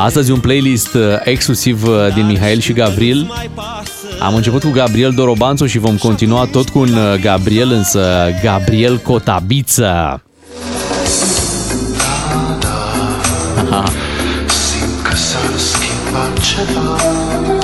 Astăzi un playlist uh, exclusiv uh, din Mihail și Gavril. Am început cu Gabriel Dorobanțu și vom continua tot cu un uh, Gabriel, însă Gabriel Cotabiță. Aha. Simt că s-ar schimba ceva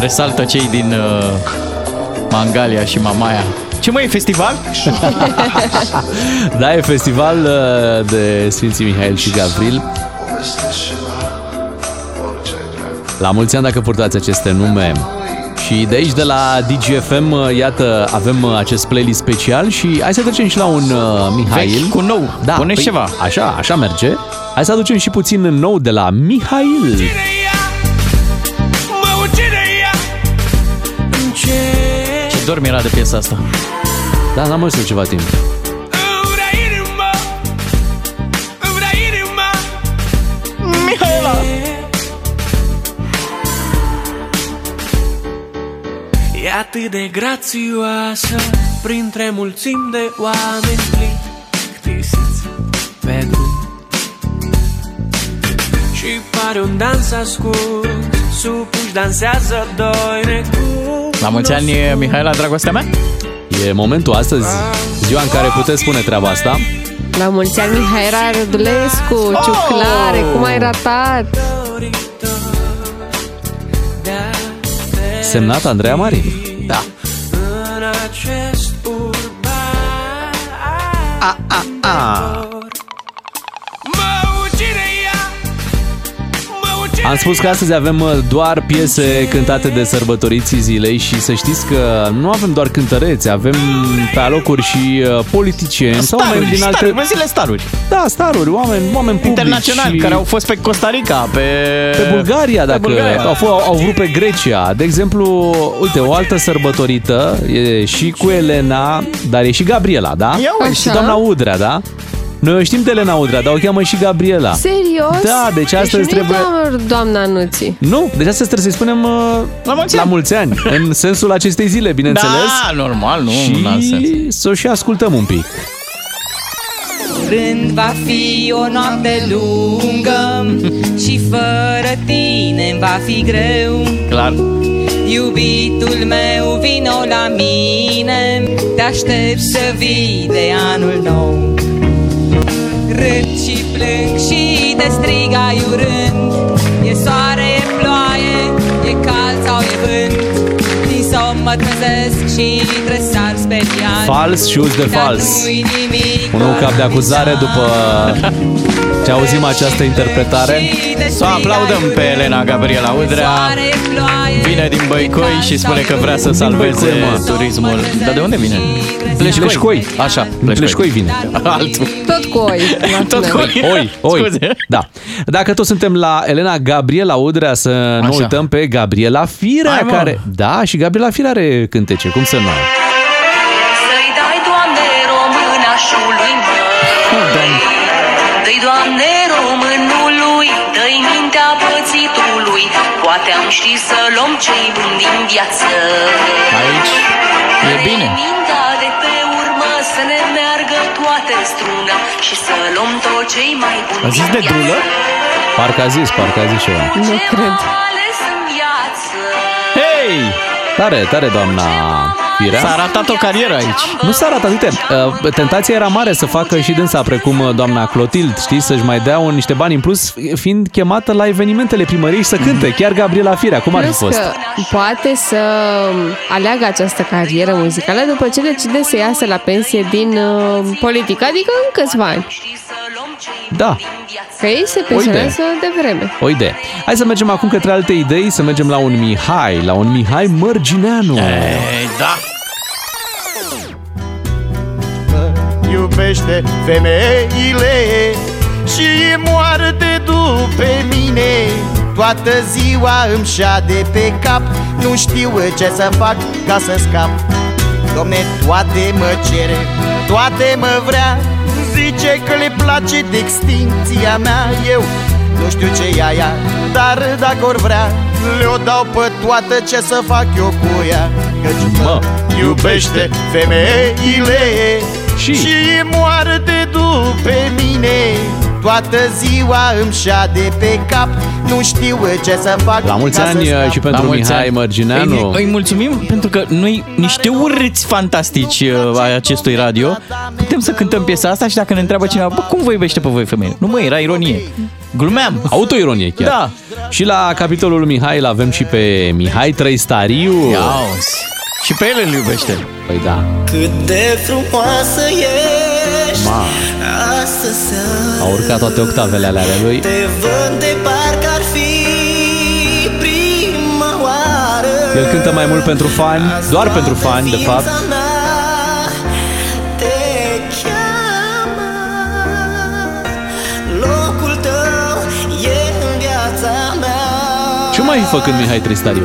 Resaltă cei din uh, Mangalia și Mamaia. Ce mai e festival? Da, e festival uh, de Sfinții Mihail și Gavril. La mulți ani dacă purtați aceste nume. Și de aici, de la DGFM, uh, iată, avem uh, acest playlist special și hai să trecem și la un uh, Mihail. Vechi cu nou. Da, Puneți păi, ceva. Așa, așa merge. Hai să aducem și puțin nou de la Mihail. Mă Ce Ce dorm era de piesa asta. Da, n-am auzit ceva timp. îmi vrea inima Îmi vrea inima. Mihaela! E atât de grațioasă Printre mulțimi de oameni plictisiți Pe drum? Și pare un dans ascuns Supuși dansează doi necunoscuți La mulți ani, Mihaela, dragostea mea? E momentul astăzi, ziua în care puteți spune treaba asta. La mulți ani, Mihaela Rădulescu, Oh! ciuclare, cum ai ratat? Semnat Andreea Marin. Da. În acest urban A, a, a. Am spus că astăzi avem uh, doar piese cântate de sărbătoriții zilei și să știți că nu avem doar cântăreți, avem pe alocuri și uh, politicieni sau oameni din alte... staruri, zile staruri. Da, staruri, oameni, oameni publici Internaționali, și... care au fost pe Costa Rica, pe... Pe Bulgaria, dacă Bulgaria. Au, fost, au vrut pe Grecia. De exemplu, uite, o altă sărbătorită e și cu Elena, dar e și Gabriela, da? Ia uite. Și doamna Udrea, da? Noi o știm de Elena Udrea, dar o cheamă și Gabriela. Serios? Da, deci astăzi nu-i trebuie- doar doamna Nuții. Nu, deci astăzi trebuie să-i spunem uh, La mulți la ani. mulți ani, în sensul acestei zile, bineînțeles. Da, normal, nu, n-am sens. și să o și ascultăm un pic. Când va fi o noapte lungă Și fără tine va fi greu Clar. Iubitul meu, vino la mine Te aștept să vii de anul nou Râd și plâng și te striga ai E soare, e ploaie, e cald sau e vânt. Din somn mă trezesc și trebuie să Fals și de fals. Un nou cap de acuzare după ce auzim această interpretare. Să o aplaudăm pe Elena Gabriela Udrea. Vine din Băicoi și spune că vrea să salveze Băicoi, mă. turismul. Dar de unde vine? Pleșcoi. Așa, Pleșcoi vine. Altul. Tot cu oi. Tot cu oi. Oi, oi. Scuze. Da. Dacă tot suntem la Elena Gabriela Udrea, să nu Așa. uităm pe Gabriela Firea, Hai, mă. care... Da, și Gabriela Firea are cântece, cum să nu? Să-i dai, Doamne, românașului măi Dă-i, Doamne, românului Dă-i mintea pățitului Poate am ști să luăm cei buni din viață Aici e bine. Dă-i mintea de pe urmă Să ne meargă toate struna Și să luăm tot cei mai buni A zis din de viață. dulă? Parcă a zis, parcă a zis ceva. Nu cred. Ales în viață Hei! Tare, tare, doamna Firea. S-a ratat o carieră aici. Nu s-a ratat, uite, uh, tentația era mare să facă și dânsa precum uh, doamna Clotild, știi, să-și mai dea un, niște bani în plus, fiind chemată la evenimentele primăriei și să cânte, chiar Gabriela Firea, cum ar fi Plus fost? că poate să aleagă această carieră muzicală după ce decide să iasă la pensie din uh, politică, adică în câțiva ani. Da, Că ei se pensionează de vreme. o idee. Hai să mergem acum către alte idei, să mergem la un Mihai, la un Mihai Mărgineanu. Ei, da. Iubește femeile Și e moarte după mine. Toată ziua îmi șade pe cap Nu știu ce să fac ca să scap. Domne, toate mă cere, toate mă vrea Zice că le place de extinția mea. Eu nu știu ce e aia, dar dacă or vrea Le-o dau pe toată ce să fac eu cu ea. Căci mă iubește. femeile și, și e moarte după mine Toată ziua îmi șade pe cap Nu știu ce să fac La mulți ca să ani scap. și pentru La mulți Mihai ani. Mărgineanu. Îi, îi mulțumim pentru că noi, niște urâți fantastici uh, ai acestui radio, putem să cântăm piesa asta și dacă ne întreabă cineva, bă, cum vă iubește pe voi femeie? Nu mă, era ironie. Glumeam. Autoironie chiar. Da. Și la capitolul Mihai îl avem și pe Mihai Trăistariu. Auzi. Și pe el îl iubește. Păi da. Cât de frumoasă ești Ma. Astăzi seara A urcat toate octavele alea ale lui. Te văd de parcă ar fi prima oară El cântă mai mult pentru fani, doar pentru fani, de fapt. Ființa mea te cheamă Locul tău e în viața mea Ce mai făcând Mihai Trăistariu?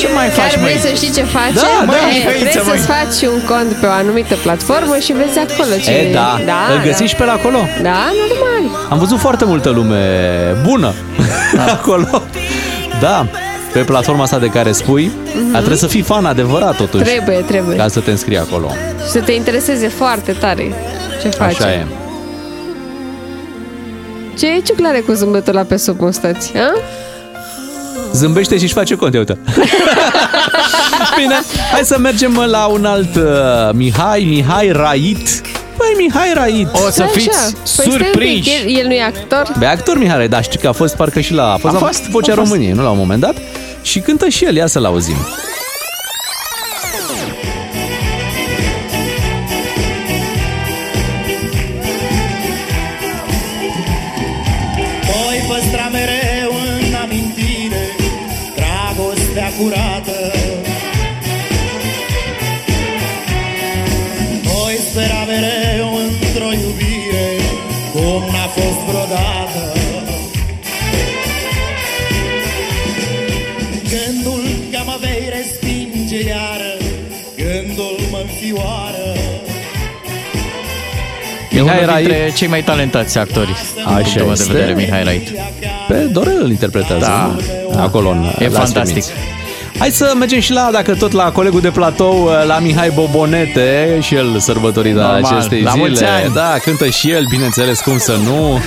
De frumoasă Ce mai faci, Chiar vrei măi? să știi ce face? Da, da, E, măicuță, Vrei măi. să-ți faci un cont pe o anumită platformă și vezi acolo ce... E, da, îl găsiți și pe la acolo. Da, normal. Am văzut foarte multă lume bună acolo. Da, pe platforma asta de care spui, Mhm. dar trebuie să fii fan adevărat totuși. Trebuie, trebuie. Ca să te înscrii acolo. Și să te intereseze foarte tare ce face. Așa e. Ce e ciuclare cu zâmbetul la pe sub mustați? A? Zâmbește și își face cont, ia uite. Bine, hai să mergem la un alt uh, Mihai, Mihai Rait. Păi, Mihai Rait. O să Stai fiți așa. Păi stai un pic, surprinși. el, el nu e actor? Be actor Mihai Rait, da, știi că a fost parcă și la... A fost, A la fost, Vocea a fost. României, nu la un moment dat. Și cântă și el, ia să-l auzim. Mihai unul dintre Rait. cei mai talentați actori. Așa din punctul meu este. de vedere, Mihai Rait. Pe Dorel îl interpretează. Da. nu? Acolo în E la fantastic. Seminți. Hai să mergem și la, dacă tot la colegul de platou, la Mihai Bobonete și el sărbătorit la Normal. acestei La zile. mulți ani. Da, cântă și el, bineînțeles, cum să nu.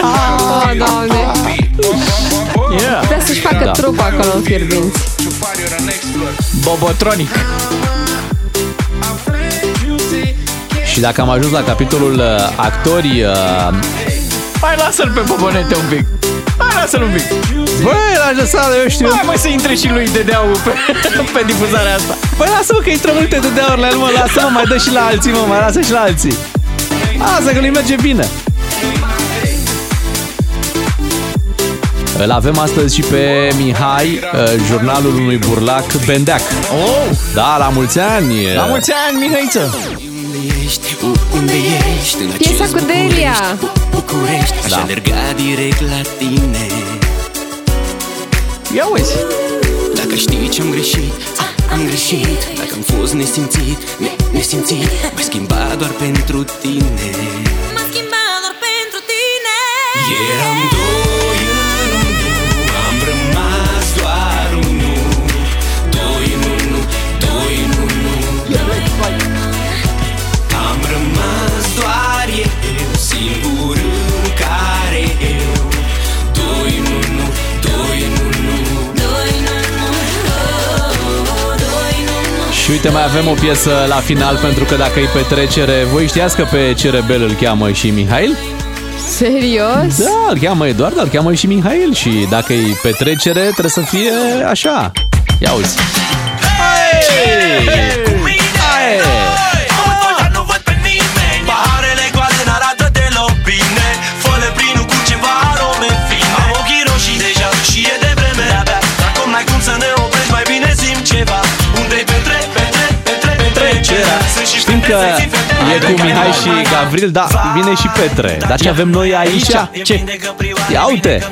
Oh, doamne. Yeah. Trebuie să-și facă Da. trupa acolo în fierbinți. Bobotronic. Și dacă am ajuns la capitolul uh, actori, uh, Hai, lasă-l pe Bobonete un pic. Hai, lasă-l un pic. Băi, l-aș lăsa, eu știu. Hai, mai să intre și lui Dedeau pe, pe difuzarea asta. Băi, lasă-mă că intră multe de ori la el, mă, lasă-mă, mai dă și la alții, mă, mai lasă și la alții. Lasă că lui merge bine. Îl avem astăzi și pe Mihai, uh, jurnalul unui burlac Bendeac. Oh! Da, la mulți ani! La mulți ani, Mihaiță! Unde ești? În Piesa acest cu Delia. București, București Aș Da. alerga direct la tine Ia uzi! Dacă știi ce-am greșit, am greșit. Dacă am fost nesimțit, ne, nesimțit. M-ai schimbat doar pentru tine. M-a schimbat doar pentru tine. Eram doi uite, mai avem o piesă la final, pentru că dacă e petrecere, voi știați că pe ce rebel îl cheamă și Mihail? Serios? Da, îl cheamă Eduard, dar îl cheamă și Mihail și dacă e petrecere, trebuie să fie așa. Ia uzi. Hai! Că fete, sexy fete e cu Mihai și Gavril, da, vine și Petre. Dar ce avem noi aici? Ce? Ia uite!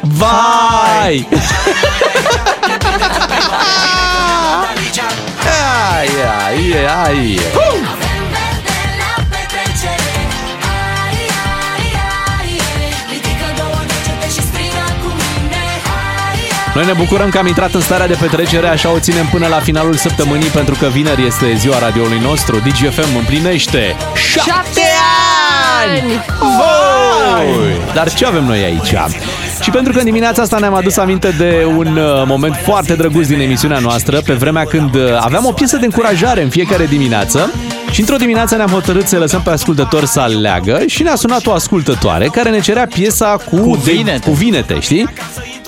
Vai! Ai, ai, ai! Noi ne bucurăm că am intrat în starea de petrecere, așa o ținem până la finalul săptămânii, pentru că vineri este ziua radioului nostru. DGFM împlinește Șapte ani! Voi! Dar ce avem noi aici? Și pentru că în dimineața asta ne-am adus aminte de un uh, moment foarte drăguț din emisiunea noastră, pe vremea când uh, aveam o piesă de încurajare în fiecare dimineață și într-o dimineață ne-am hotărât să lăsăm pe ascultător să aleagă și ne-a sunat o ascultătoare care ne cerea piesa cu, Cu vinete. cu vinete, știi?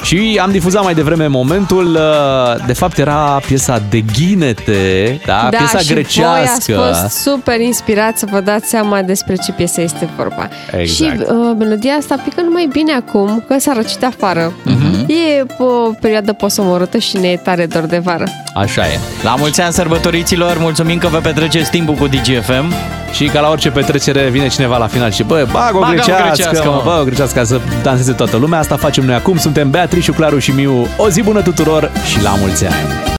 Și am difuzat mai devreme momentul, uh, de fapt era piesa de ghinete, da, piesa și grecească. voi ați fost super inspirați să vă dați seama despre ce piesă este vorba. Exact. Și uh, melodia asta pică numai bine acum, că s-a răcit afară. Mhm. E o perioadă posomorâtă și ne e tare dor de vară. Așa e. La mulți ani sărbătoriților, mulțumim că vă petreceți timpul cu DGFM. Și ca la orice petrecere vine cineva la final și bă, bag o Bagă o grecească, grecească, mă, mă. bă, o grecească să danseze toată lumea. Asta facem noi acum. Suntem Beatrice, Claru și Miu. O zi bună tuturor și la mulți ani!